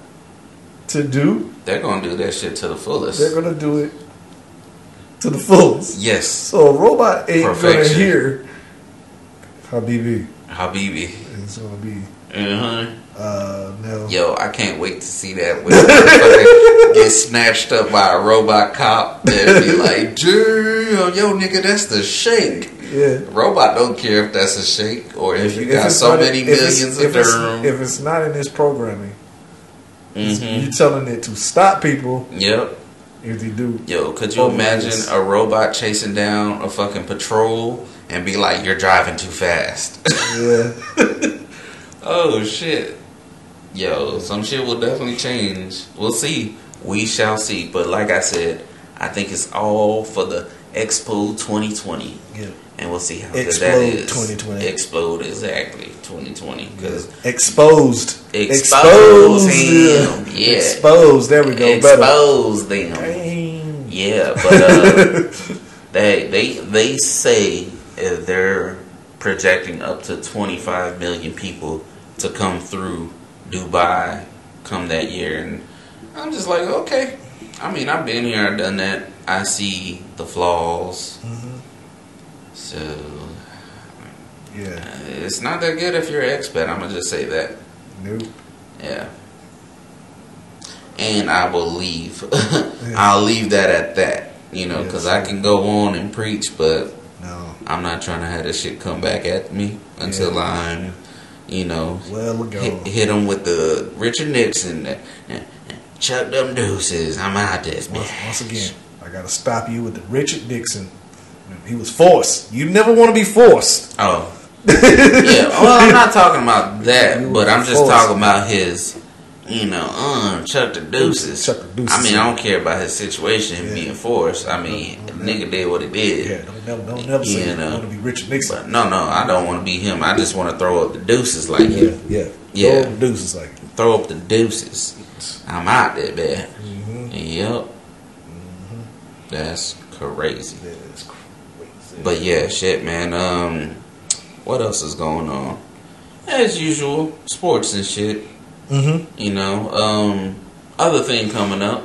to do,
They're gonna do that shit to the fullest.
they're gonna do it to the fullest.
yes,
So a robot ain't gonna
Perfection.
hear Habibi.
Habibi.
It's gonna be
Uh-huh.
uh no.
Yo, I can't wait to see that when get snatched up by a robot cop and be like, damn, yo, nigga, that's the shake.
Yeah.
Robot don't care if that's a shake or if you got
it's
so
not-
many
if it's-
millions of
if it's, if it's not in this programming,
Mhm.
you're telling it to stop people
Yep.
If they do.
Yo, could you
Oh,
imagine a robot chasing down a fucking patrol and be like, you're driving too fast?
Yeah.
oh, shit. Yo, some shit will definitely change. We'll see. We shall see. But like I said, I think it's all for the Expo 2020.
yeah.
And we'll see how good that
Explode 2020.
Explode, exactly. 2020. Because
Exposed.
exposed him. Yeah.
Exposed. There we go. Better.
expose them.
Dang.
Yeah, but uh, they they they say they're projecting up to 25 million people to come through Dubai come that year, and I'm just like, okay. I mean, I've been here, I've done that. I see the flaws,
Mhm.
so
Yeah.
it's not that good if you're an expat. I'm gonna just say that.
Nope.
Yeah. And I will leave. I'll leave that at that. You know, because I can go on and preach, but
No.
I'm not trying to have this shit come back at me until
Yeah.
I'm, you know,
Well,
hit, hit them with the Richard Nixon, uh, uh, chuck them deuces. I'm out of this
Once, once again, I got to stop you with the Richard Nixon. He was forced. You never want to be forced.
Oh. Yeah. Well, I'm not talking about that, but I'm just talking about his you know, uh, chuck the deuces.
Chuck the deuces.
I mean, I don't care about his situation him
Yeah.
being forced. I mean, nigga did what he did.
Yeah, don't never, don't never say
You
you
know.
want to be Richard Nixon.
But no, no, I don't want to be him. I just want to throw up the deuces like
yeah,
him.
yeah,
Yeah.
Throw the deuces like.
Throw up the deuces. I'm out there, man.
Mm-hmm.
Yep. That's crazy.
Yeah, it's crazy.
But yeah, shit, man. Um, what else is going on? As usual, sports and shit.
Mm-hmm.
You know, um, other thing coming up.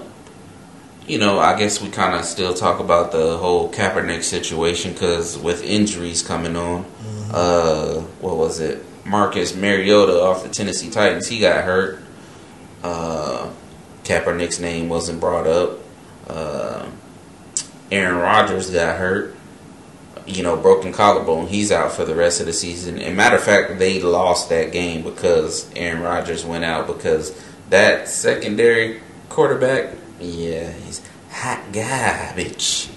You know, I guess we kind of still talk about the whole Kaepernick situation because with injuries coming on, uh, what was it? Marcus Mariota off the Tennessee Titans, he got hurt. Uh, Kaepernick's name wasn't brought up. Uh, Aaron Rodgers got hurt. You know, broken collarbone. He's out for the rest of the season. And matter of fact, they lost that game because Aaron Rodgers went out because that secondary quarterback, yeah, he's hot garbage.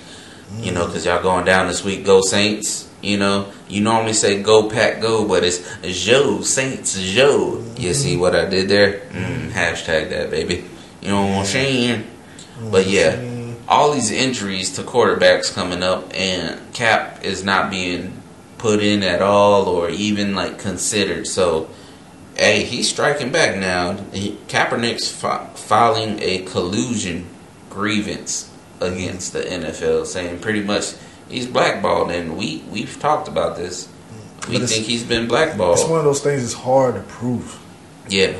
You know, because y'all going down this week. Go Saints. You know, you normally say go Pack Go, but it's Joe Saints Joe. You see what I did there? Mm, hashtag that baby. You know what I'm saying? But yeah, all these injuries to quarterbacks coming up, and Cap is not being put in at all or even like considered. So, hey, he's striking back now. He, Kaepernick's fi- filing a collusion grievance against the NFL, saying pretty much he's blackballed, and we we've talked about this. We think he's been blackballed.
It's one of those things. It's hard to prove.
Yeah,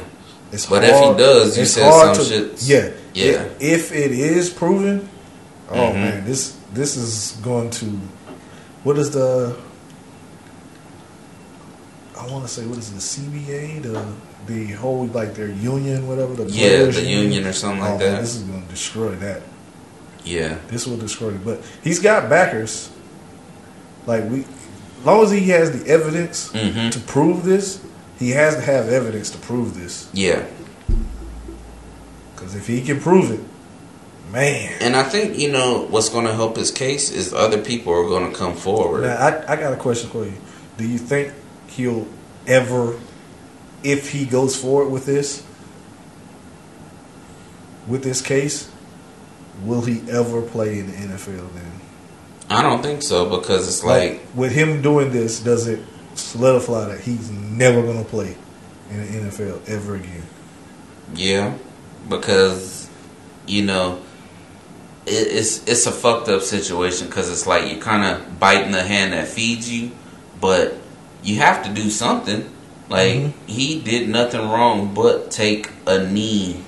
It's
But if he does, you said some
to-
shit-
Yeah,
Yeah.
If, if it is proven, oh
Mhm.
man, this this is going to. What is the? I want to say what is it, the CBA, the the whole like their union, whatever the
yeah, the union or something
Oh,
like
man,
that.
this is going to destroy that.
Yeah,
This will destroy it. But he's got backers. Like we, as long as he has the evidence
Mhm.
to prove this, he has to have evidence to prove this.
yeah.
Because if he can prove it, man.
And I think you know what's going to help his case is other people are going to come forward.
Now, I, I got a question for you. Do you think he'll ever, if he goes forward with this, with this case, will he ever play in the NFL then?
I don't think so because it's like
with him doing this, does it solidify that he's never going to play in the NFL ever again?
yeah, because you know it's it's a fucked up situation because it's like you're kind of biting the hand that feeds you, but you have to do something. Like
Mhm.
he did nothing wrong but take a knee,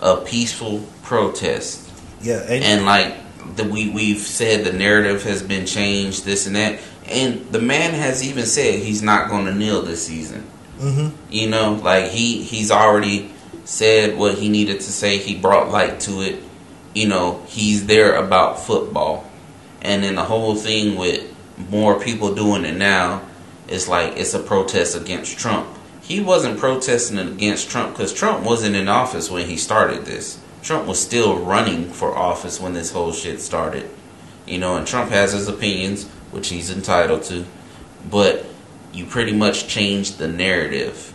a peaceful protest.
Yeah, and,
and like the, we we've said the narrative has been changed this and that and the man has even said he's not going to kneel this season
hmm
you know like he he's already said what he needed to say he brought light to it you know he's there about football. And then the whole thing with more people doing it now is like it's a protest against Trump. He wasn't protesting against Trump because Trump wasn't in office when he started this. Trump was still running for office when this whole shit started. You know and Trump has his opinions which he's entitled to but you pretty much changed the narrative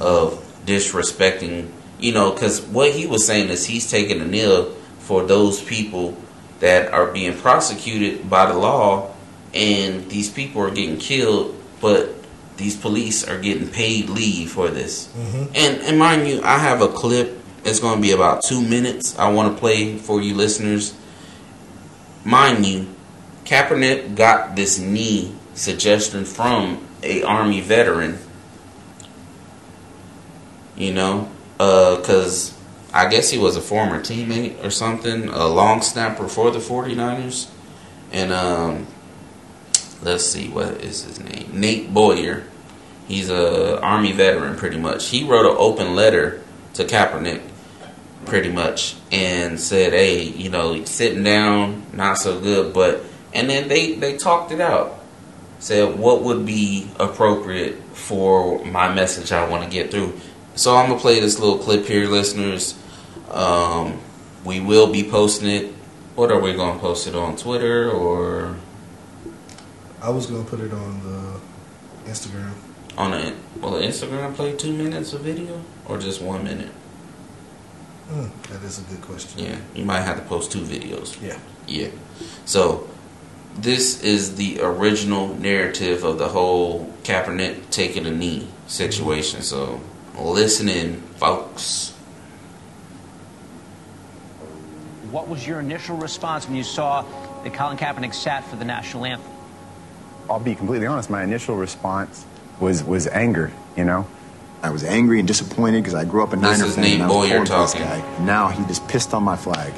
of disrespecting, you know, because what he was saying is he's taking a kneel for those people that are being prosecuted by the law, and these people are getting killed, but these police are getting paid leave for this.
hmm
And and mind you, I have a clip. It's going to be about two minutes. I want to play for you listeners. Mind you, Kaepernick got this knee suggestion from a army veteran. You know, because I guess he was a former teammate or something, a long snapper for the 49ers. And um, let's see, what is his name? Nate Boyer. He's a army veteran, pretty much. He wrote an open letter to Kaepernick, pretty much, and said, "Hey, you know, sitting down, not so good." But and then they they talked it out. Said what would be appropriate for my message I want to get through. So I'm gonna play this little clip here, listeners. Um, we will be posting it. What are we gonna post it on Twitter or
I was going to put it on the Instagram.
on a will the Instagram play two minutes of video or just one minute?
Mm, that is a good question.
Yeah, you might have to post two videos.
Yeah.
Yeah. So this is the original narrative of the whole Kaepernick taking a knee situation. So listen in, folks.
What was your initial response when you saw that Colin Kaepernick sat for the national anthem?
I'll be completely honest. My initial response was was anger. You know,
I was angry and disappointed because I grew up a
This
Niner fan.
Nate
and I was
Boyer
pulling for this
talking.
guy. Now he just pissed on my flag.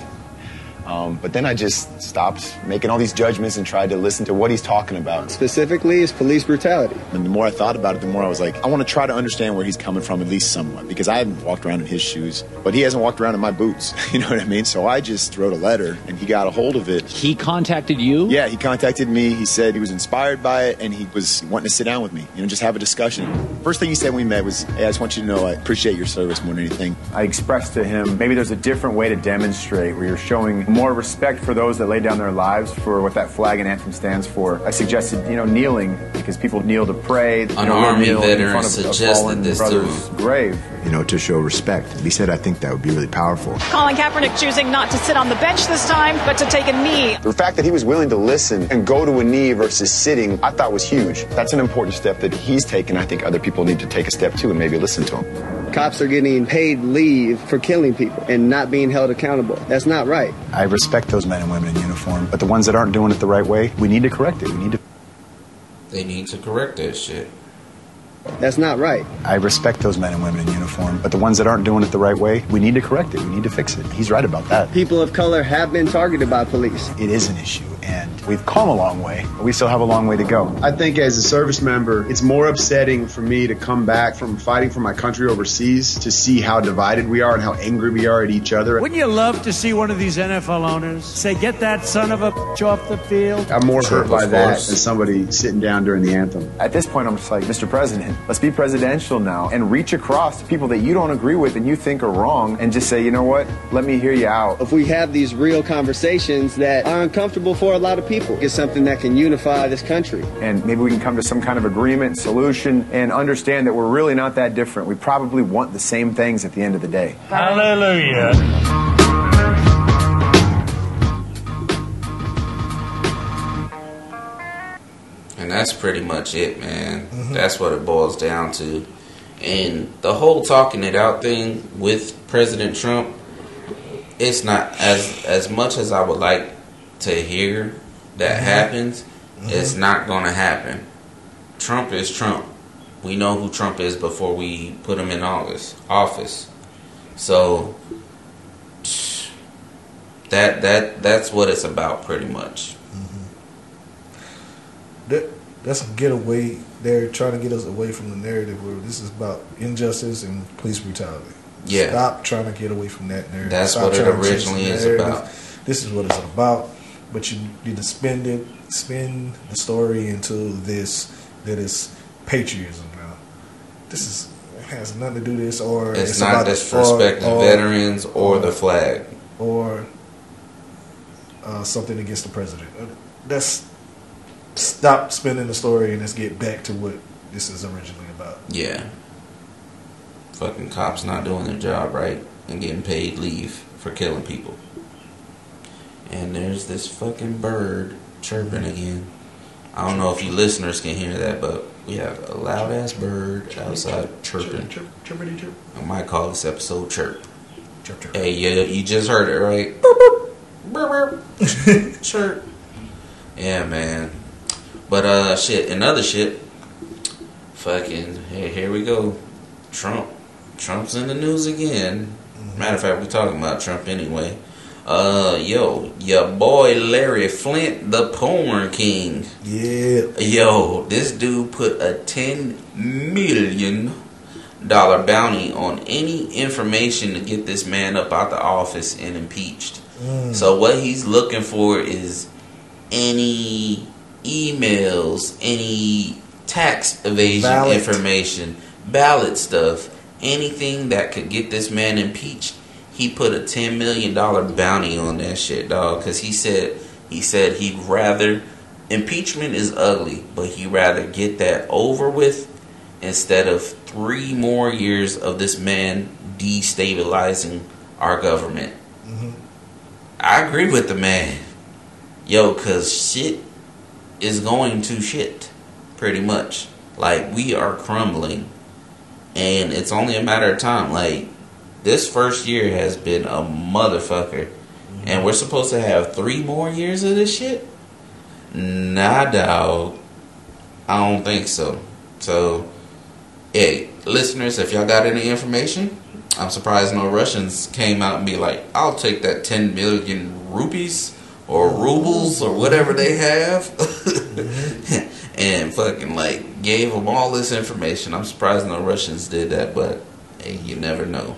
Um, but then I just stopped making all these judgments and tried to listen to what he's talking about.
Specifically, is police brutality.
And the more I thought about it, the more I was like, I want to try to understand where he's coming from, at least somewhat, because I haven't walked around in his shoes, but he hasn't walked around in my boots. You know what I mean? So I just wrote a letter, and he got a hold of it.
He contacted you?
Yeah, he contacted me. He said he was inspired by it, and he was wanting to sit down with me, you know, just have a discussion. First thing he said when we met was, "Hey, I just want you to know I appreciate your service more than anything."
I expressed to him maybe there's a different way to demonstrate where you're showing more respect for those that lay down their lives for what that flag and anthem stands for. I suggested, you know, kneeling because people kneel to pray. you
An
know,
Army
kneel in
veteran
front of a
suggested this to
brother's
him.
grave.
You know, to show respect. He said, "I think that would be really powerful."
Colin Kaepernick choosing not to sit on the bench this time, but to take a knee.
The fact that he was willing to listen and go to a knee versus sitting, I thought was huge. That's an important step that he's taken. I think other people need to take a step too and maybe listen to him.
Cops are getting paid leave for killing people and not being held accountable. That's not right.
I respect those men and women in uniform, but the ones that aren't doing it the right way, we need to correct it. We need to.
They need to correct that shit.
That's not right.
I respect those men and women in uniform, but the ones that aren't doing it the right way, we need to correct it. We need to fix it. He's right about that.
People of color have been targeted by police.
It is an issue, and we've come a long way, but we still have a long way to go.
I think as a service member, it's more upsetting for me to come back from fighting for my country overseas to see how divided we are and how angry we are at each other.
Wouldn't you love to see one of these NFL owners say, get that son of a bitch off the field?
I'm more
Sure,
hurt by that than somebody sitting down during the anthem.
At this point, I'm just like, Mr. President, let's be presidential now and reach across to people that you don't agree with and you think are wrong and just say, you know what, let me hear you out.
If we have these real conversations that are uncomfortable for a lot of people, it's something that can unify this country.
and maybe we can come to some kind of agreement, solution, and understand that we're really not that different. We probably want the same things at the end of the day.
Hallelujah.
And that's pretty much it, man. That's what it boils down to. And the whole talking it out thing with President Trump, it's not as as much as I would like to hear that mm-hmm. happens, mm-hmm. it's not going to happen. Trump is Trump. We know who Trump is before we put him in office. Office. So that that that's what it's about pretty much. Mm-hmm.
That, that's a getaway. They're trying to get us away from the narrative where this is about injustice and police brutality.
Yeah.
Stop trying to get away from that narrative.
That's
Stop
what it
trying to change
originally is about.
This is what it's about. But you need to spin it, spin the story into this that is patriotism now. This is has nothing to do with this or
It's,
about
not disrespecting
or- or-
veterans or the flag.
or uh, something against the president. Uh, That's stop spinning the story and let's get back to what this is originally about.
Yeah. Fucking cops not doing their job right and getting paid leave for killing people. And there's this fucking bird chirping again. I don't know if you listeners can hear that, but we have a loud ass bird outside chirping.
Chirpity chirp,
I might call this episode chirp.
chirp, chirp.
Hey, yeah, you just heard it, right? Chirp. Yeah, man. But, uh, shit, another shit. Fucking, hey, here we go. Trump. Trump's in the news again. Matter of fact, we're talking about Trump anyway. Uh, yo, your boy Larry Flynt, the porn king.
Yeah.
Yo, this dude put a ten million dollar bounty on any information to get this man up out the office and impeached. So what he's looking for is any emails, any tax evasion
Ballot.
information, ballot stuff, anything that could get this man impeached. He put a ten million dollar bounty on that shit, dog, because he said he said he'd rather impeachment is ugly, but he'd rather get that over with instead of three more years of this man destabilizing our government. Mm-hmm. I agree with the man. Yo, cause shit is going to shit. Pretty much. Like we are crumbling. And it's only a matter of time. Like this first year has been a motherfucker. Mm-hmm. And we're supposed to have three more years of this shit? Nah dog. I don't think so. So hey, listeners, if y'all got any information, I'm surprised no Russians came out and be like, I'll take that 10 million rupees or rubles or whatever they have mm-hmm. and fucking like gave them all this information. I'm surprised no Russians did that, but hey, you never know.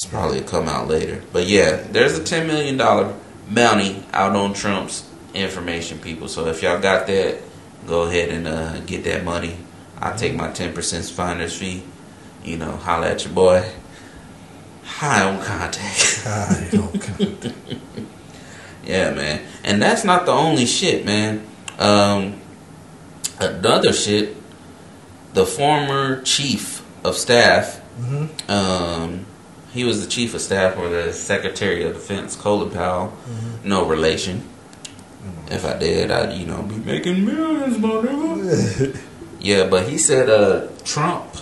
It's probably come out later. But yeah, there's a $10 million bounty out on Trump's information, people. So if y'all got that, go ahead and uh, get that money. I'll take my 10% finder's fee. You know, holla at your boy. High on contact.
High on contact.
yeah, man. And that's not the only shit, man. Um, another shit, the former chief of staff,
Mm-hmm.
um, he was the chief of staff or the secretary of defense, Colin Powell. Mm-hmm. No relation. Mm-hmm. If I did, I'd, you know, be making millions, my nigga. Yeah, but he said uh, Trump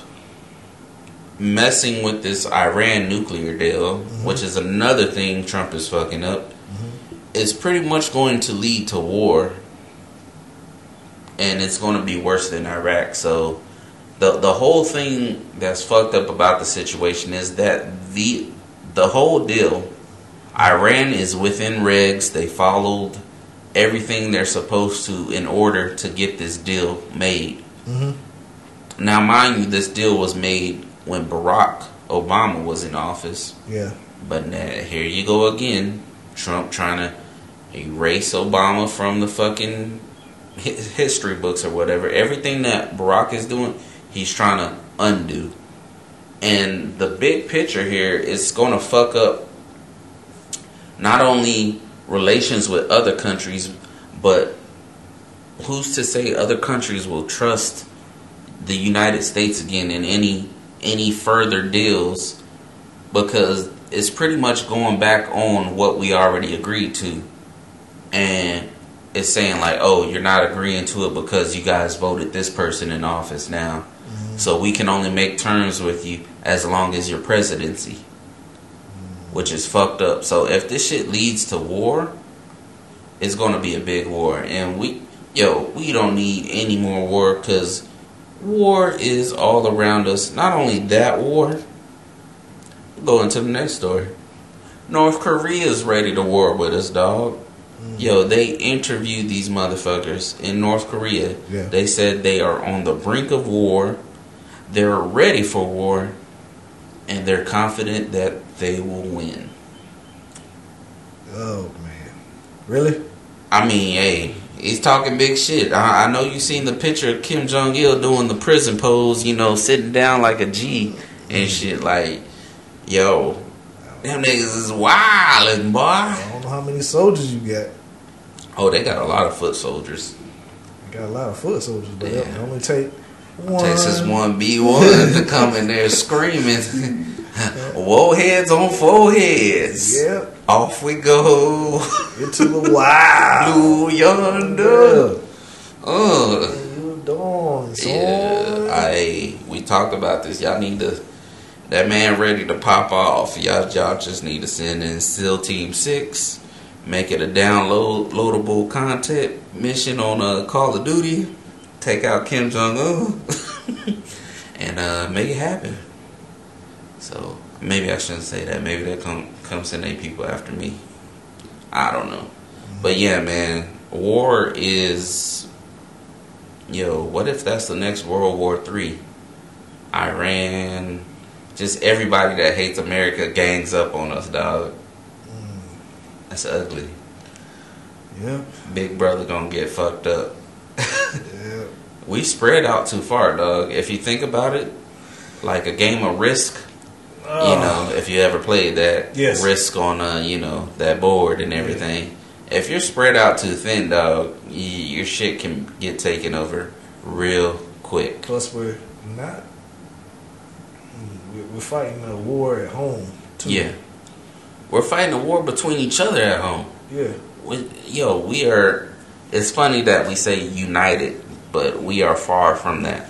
messing with this Iran nuclear deal, mm-hmm. which is another thing Trump is fucking up, is pretty much going to lead to war. And it's going to be worse than Iraq. So the the whole thing that's fucked up about the situation is that the the whole deal Iran is within regs. They followed everything they're supposed to in order to get this deal made.
Mm-hmm.
Now, mind you, this deal was made when Barack Obama was in office.
Yeah.
But now, here you go again. Trump trying to erase Obama from the fucking history books or whatever. Everything that Barack is doing, he's trying to undo. And the big picture here is going to fuck up not only relations with other countries, but who's to say other countries will trust the United States again in any any further deals because it's pretty much going back on what we already agreed to and it's saying like oh you're not agreeing to it because you guys voted this person in office now so we can only make terms with you as long as your presidency which is fucked up. So if this shit leads to war it's going to be a big war. And we yo we don't need any more war because war is all around us. Not only that war go into the next story. North korea is ready to war with us dog. Mm. Yo they interviewed these motherfuckers in north korea.
Yeah.
they said they are on the brink of war they're ready for war and they're confident that they will win
Oh man. Really?
I mean, hey, he's talking big shit. I, I know you seen the picture of Kim Jong Il doing the prison pose, you know, sitting down like a G and mm. shit. Like, yo, them niggas is wildin', boy.
I don't know how many soldiers you got.
Oh, they got a lot of foot soldiers.
Got a lot of foot soldiers, but
Yeah.
it only take one.
Texas one B one to come in there screaming. Whoa heads on foreheads.
Yep.
Off we go.
Into the wild.
Blue yonder.
Yeah.
Uh.
You doing, son?
Yeah, I we talked about this. Y'all need to that man ready to pop off. Y'all y'all just need to send in SEAL Team Six, make it a download loadable content mission on uh, Call of Duty. Take out Kim Jong Un and uh, make it happen. So maybe I shouldn't say that. Maybe they come come send eight people after me. I don't know, but yeah, man, war is yo, what if that's the next World War Three? Iran, just everybody that hates America gangs up on us, dog. That's ugly.
Yep.
Big brother gonna get fucked up.
Yeah.
We spread out too far, dog. If you think about it, like a game of Risk, you know, if you ever played that,
Yes.
Risk on, uh, you know, that board and everything. If you're spread out too thin, dog, your shit can get taken over real quick.
Plus, we're not. we- We're fighting a war at home. too.
Yeah. We're fighting a war between each other at home.
Yeah.
We, yo, we are. It's funny that we say united, but we are far from that.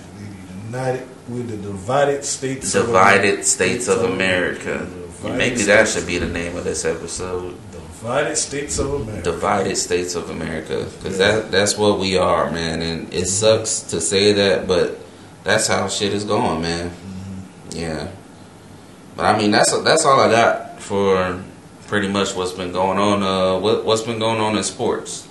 United with the divided states.
Divided States of America. Maybe that should be the name of this episode.
Divided States of America.
Divided States of America, because that that's what we are, man. And it sucks to say that, but that's how shit is going, man. Yeah. But I mean, that's that's all I got for pretty much what's been going on. Uh, what what's been going on in sports?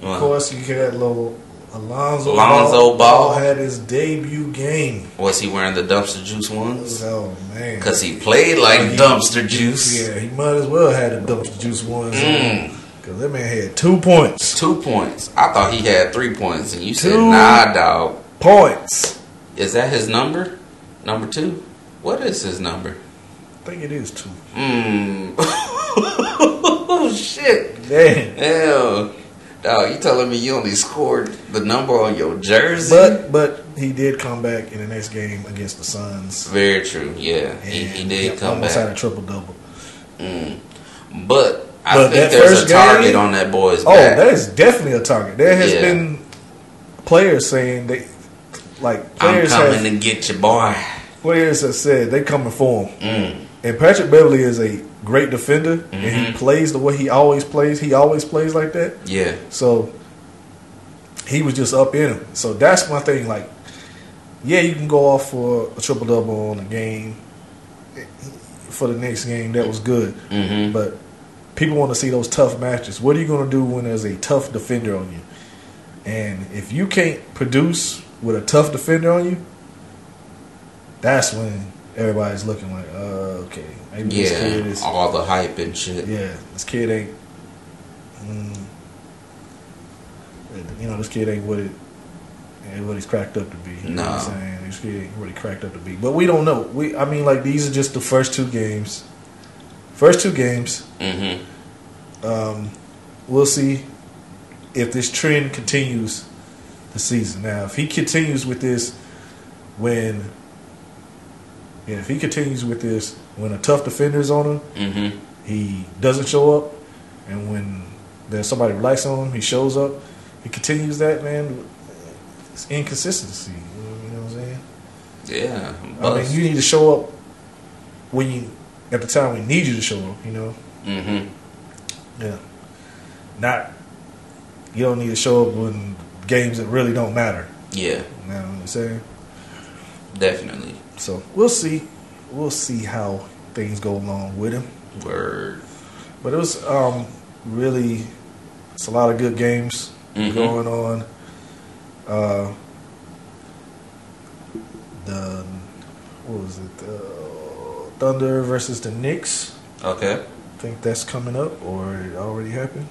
Of course, you had little Alonzo.
Alonzo Ball.
had his debut game.
Was he wearing the dumpster juice ones?
Oh man,
Because he played like
He-
dumpster juice.
Yeah, he might as well had the dumpster juice ones.
Mm.
Because that man had two points.
Two points. I thought he had three points, and you said, nah, dog.
Points.
Is that his number? Number two? What is his number?
I think it is two.
Mmm. oh, shit.
Damn.
Hell. Dog, you telling me you only scored the number on your jersey?
But but he did come back in the next game against the Suns.
Very true. Yeah, he, he did come
almost
back.
had a triple double.
Mm. But I
But
think there's a target
game-
on that boy's back.
Oh,
back.
that is definitely a target. There has
Yeah.
been players saying they like
I'm
players
coming
have
to get your boy.
players have said they coming for him.
Mm.
And Patrick Beverley is a great defender, and he
Mhm.
plays the way he always plays. He always plays like that.
Yeah.
So he was just up in him. So that's my thing. Like, yeah, you can go off for a triple double on a game for the next game. That was good.
Mhm.
But people want to see those tough matches. What are you going to do when there's a tough defender on you? And if you can't produce with a tough defender on you, that's when everybody's looking like, uh, okay, maybe this kid
Yeah,
is
all the hype and shit.
yeah, this kid ain't. Mm, you know, this kid ain't what it, what he's cracked up to be. You know what I'm
No.
saying? This kid ain't what he cracked up to be. But we don't know. We, I mean, like these are just the first two games. First two games.
Mm-hmm.
Um, we'll see if this trend continues the season. Now, if he continues with this, when yeah, if he continues with this, when a tough defender is on him,
Mm-hmm.
he doesn't show up, and when there's somebody likes on him, he shows up. He continues that man. It's inconsistency. You know what I'm saying?
Yeah.
I mean, you need to show up when you at the time we need you to show up. You know,
Mm-hmm.
yeah. Not you don't need to show up when games that really don't matter.
Yeah,
You know what I'm saying?
definitely.
So we'll see. We'll see how things go along with him.
Word.
But it was um, really it's a lot of good games
Mhm.
going on. Uh, the what was it? Uh, Thunder versus the Knicks.
Okay.
I think that's coming up, or it already happened.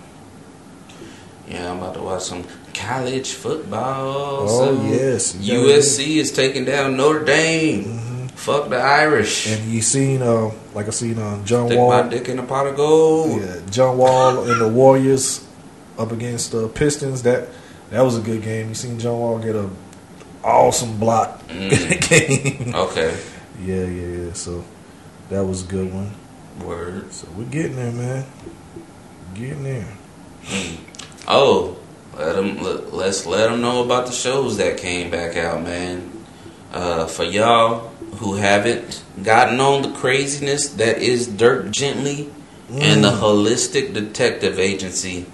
Yeah, I'm about to watch some college football.
Oh,
So
yes,
USC is taking down Notre Dame. Mm-hmm. Fuck the Irish.
And you seen, uh, like I seen on John
Stick
Wall.
my dick in a pot of gold.
Yeah, John Wall and the Warriors up against the Pistons. That that was a good game. You seen John Wall get a awesome block in the mm. game.
Okay.
Yeah, yeah, yeah. So that was a good one.
Word.
So we're getting there, man. Getting there. Mm.
Oh, let them, let, let's let them know about the shows that came back out, man. Uh, for y'all who haven't gotten on the craziness that is Dirk Gently and the mm. Holistic Detective Agency,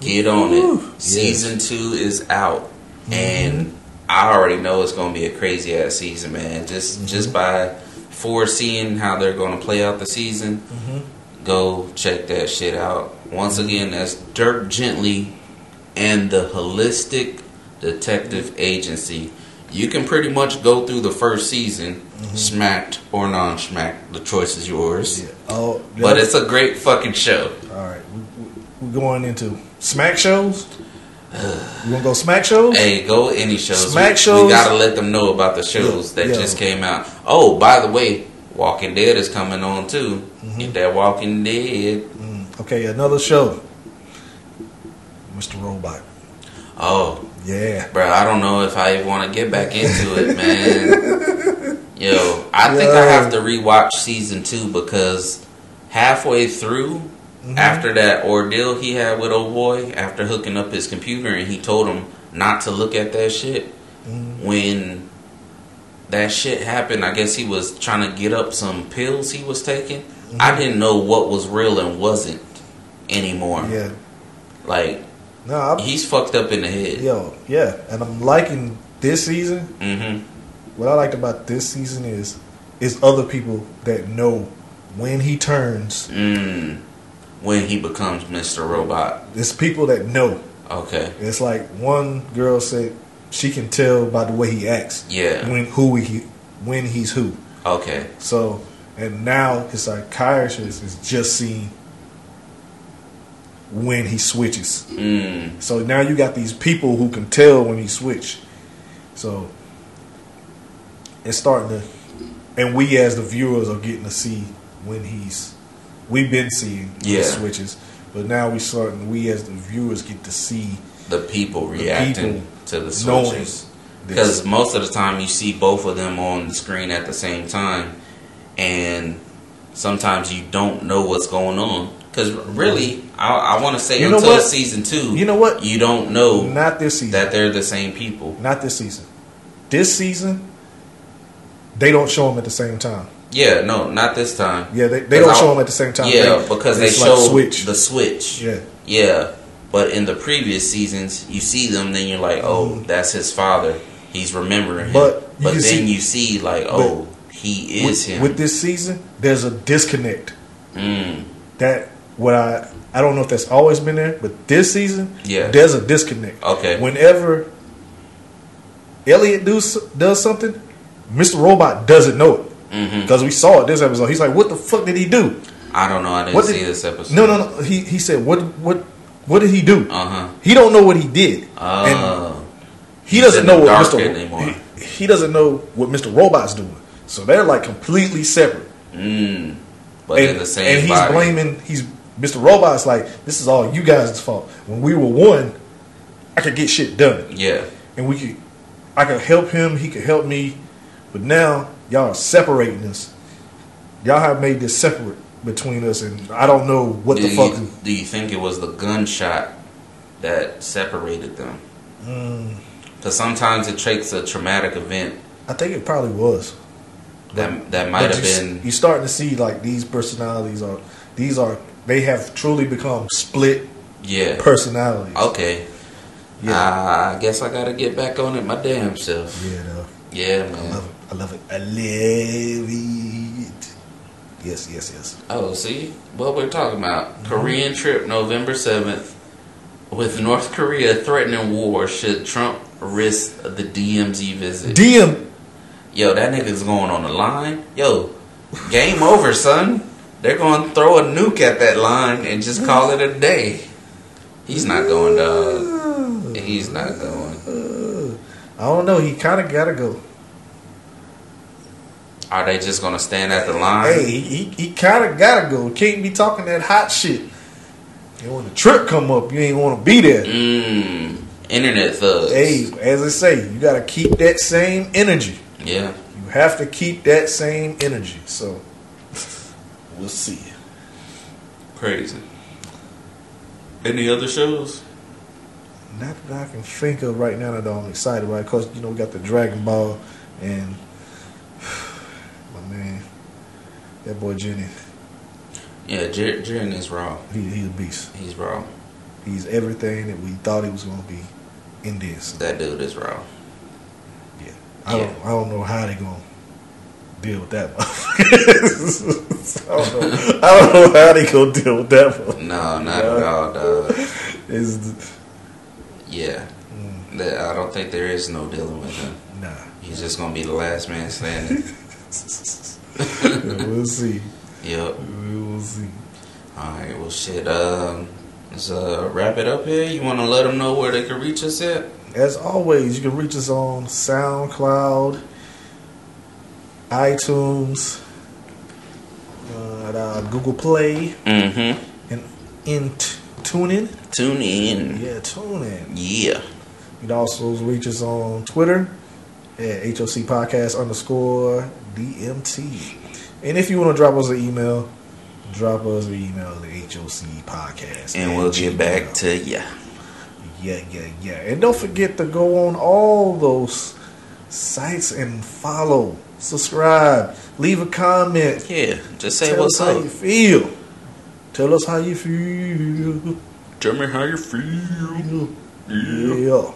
get on it. Season two is out, mm-hmm. and I already know it's gonna be a crazy ass season, man. Just mm-hmm. just by foreseeing how they're gonna play out the season, mm-hmm. go check that shit out. Once again, that's Dirk Gently and the Holistic Detective Agency. You can pretty much go through the first season, smacked or non-smacked. The choice is yours.
Oh,
But it's a great fucking show.
all right. We, we, we're going into smack shows. You want to go smack shows?
Hey, go any shows.
Smack
we,
shows?
We gotta let them know about the shows that
Yeah.
just came out. Oh, by the way, Walking Dead is coming on too.
Mm-hmm.
Get that Walking Dead.
Okay, another show. Mr. Robot.
Oh,
Yeah.
bro, I don't know if I want to get back into it, man. Yo, I think I have to rewatch season two because halfway through,
Mm-hmm.
after that ordeal he had with old boy, after hooking up his computer and he told him not to look at that shit.
Mm-hmm.
When that shit happened, I guess he was trying to get up some pills he was taking.
Mm-hmm.
I didn't know what was real and wasn't anymore.
Yeah.
Like
No, I'm,
he's fucked up in the head.
yo, yeah, and I'm liking this season.
hmm
What I liked about this season is is other people that know when he turns.
Mm. When he becomes Mr. Robot.
It's people that know.
Okay.
It's like one girl said she can tell by the way he acts.
Yeah.
When who he when he's who.
Okay.
So and now his psychiatrist is just seeing when he switches.
Mm.
So now you got these people who can tell when he switch. So it's starting to, and we as the viewers are getting to see when he's. We've been seeing
Yeah.
switches, but now we starting. We as the viewers get to see
the people
The
reacting
people
to the switches. Because most of the time you see both of them on the screen at the same time, and sometimes you don't know what's going on. Because really, I, I want to say
You know
until
what?
season two,
You know what?
you don't know
Not this season.
that they're the same people.
Not this season. This season, they don't show them at the same time.
Yeah, no, not this time.
Yeah, they, they don't
I-
show them at the same time.
Yeah,
They-
because they
like
show
switch.
the switch.
Yeah.
Yeah, but in the previous seasons, you see them, then you're like, oh, that's his father. He's remembering him.
Mm-hmm. But you
but then
see-
you see, like, oh, he is
with,
him.
with this season, there's a disconnect.
Mm.
That what I I don't know if that's always been there, but this season,
Yeah.
there's a disconnect.
Okay.
Whenever Elliot does does something, Mr. Robot doesn't know it because we saw it this episode. He's like, "What the fuck did he do?"
I don't know. I didn't
What
see
did-
this episode.
No, no, no. He he said, "What what what did he do?"
Uh huh.
He don't know what he did.
Oh.
And he doesn't know what Mr.
anymore.
He, he doesn't know what Mr. Robot's doing. So they're like completely separate.
Mm. But
and,
in the same
and he's
body.
blaming he's Mr. Robot's like this is all you guys' fault. When we were one, I could get shit done,
Yeah.
and we could I could help him, he could help me, but now y'all are separating us. Y'all have made this separate between us, and I don't know what
do
the
you,
fuck.
Do you think it was the gunshot that separated them?
Mm,
Because sometimes it takes a traumatic event
I think it probably was.
that that might have been.
You're starting to see like these personalities are these are they have truly become split
Yeah.
personalities.
Okay.
Yeah.
Ah, I guess I gotta get back on it my damn self.
Yeah, no.
Yeah,
I love it. I love it. I love it. Yes, yes, yes.
Oh, see what we're talking about? Korean trip, November seventh, with North Korea threatening war should Trump risk the DMZ visit.
DM.
Yo, that nigga's going on the line. Yo, game over, son. They're going to throw a nuke at that line and just call it a day. He's not going, dog. He's not going.
I don't know. He kind of gotta go.
Are they just going to stand at the line?
Hey, he, he, he kind of gotta go. Can't be talking that hot shit. And when the trip come up, you ain't want to be there.
Mmm. Internet thugs.
Hey, as I say, you gotta keep that same energy.
Yeah.
You have to keep that same energy. So we'll see.
Crazy. Any other shows?
Not that I can think of right now that I'm excited about. Because you know we got the Dragon Ball and my man, that boy Jenny.
Yeah, Jer- Jiren is raw.
He, he's a beast.
He's raw.
He's everything that we thought he was gonna be in this.
That dude is raw.
Yeah. I
Yeah.
don't I don't know how they're gonna deal with that. I don't know. I don't know how they gonna deal with that. one.
No, not at all, dog.
It's the-
Yeah. That- I don't think there is no dealing with him.
nah.
He's just gonna be the last man standing.
we'll see.
yep.
We will see.
All right. Well, shit. Um, let's uh, wrap it up here. You want to let them know where they can reach us at?
As always, you can reach us on SoundCloud, iTunes, uh, at, uh, Google Play,
Mm-hmm.
and in t- TuneIn.
Tune in.
Yeah, Tune In.
Yeah.
You can also reach us on Twitter at HOC Podcast underscore DMT. And if you want to drop us an email, drop us an email at HOC Podcast.
And we'll get back to ya.
Yeah, yeah, yeah. And don't forget to go on all those sites and follow, subscribe, leave a comment.
Yeah, just say
Tell
what's
us how you feel. Tell us how you feel.
Tell me how you feel.
Yeah.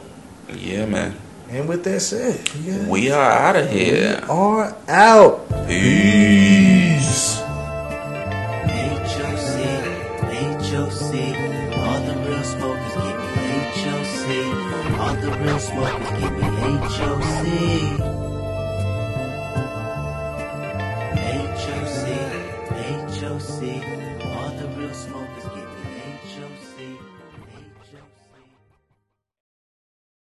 Yeah, man.
And with that said, yeah.
We are out of here.
We are out. Peace.
HOC, HOC, all the real smokers give me HOC, all the real smokers give me HOC. All the real smokers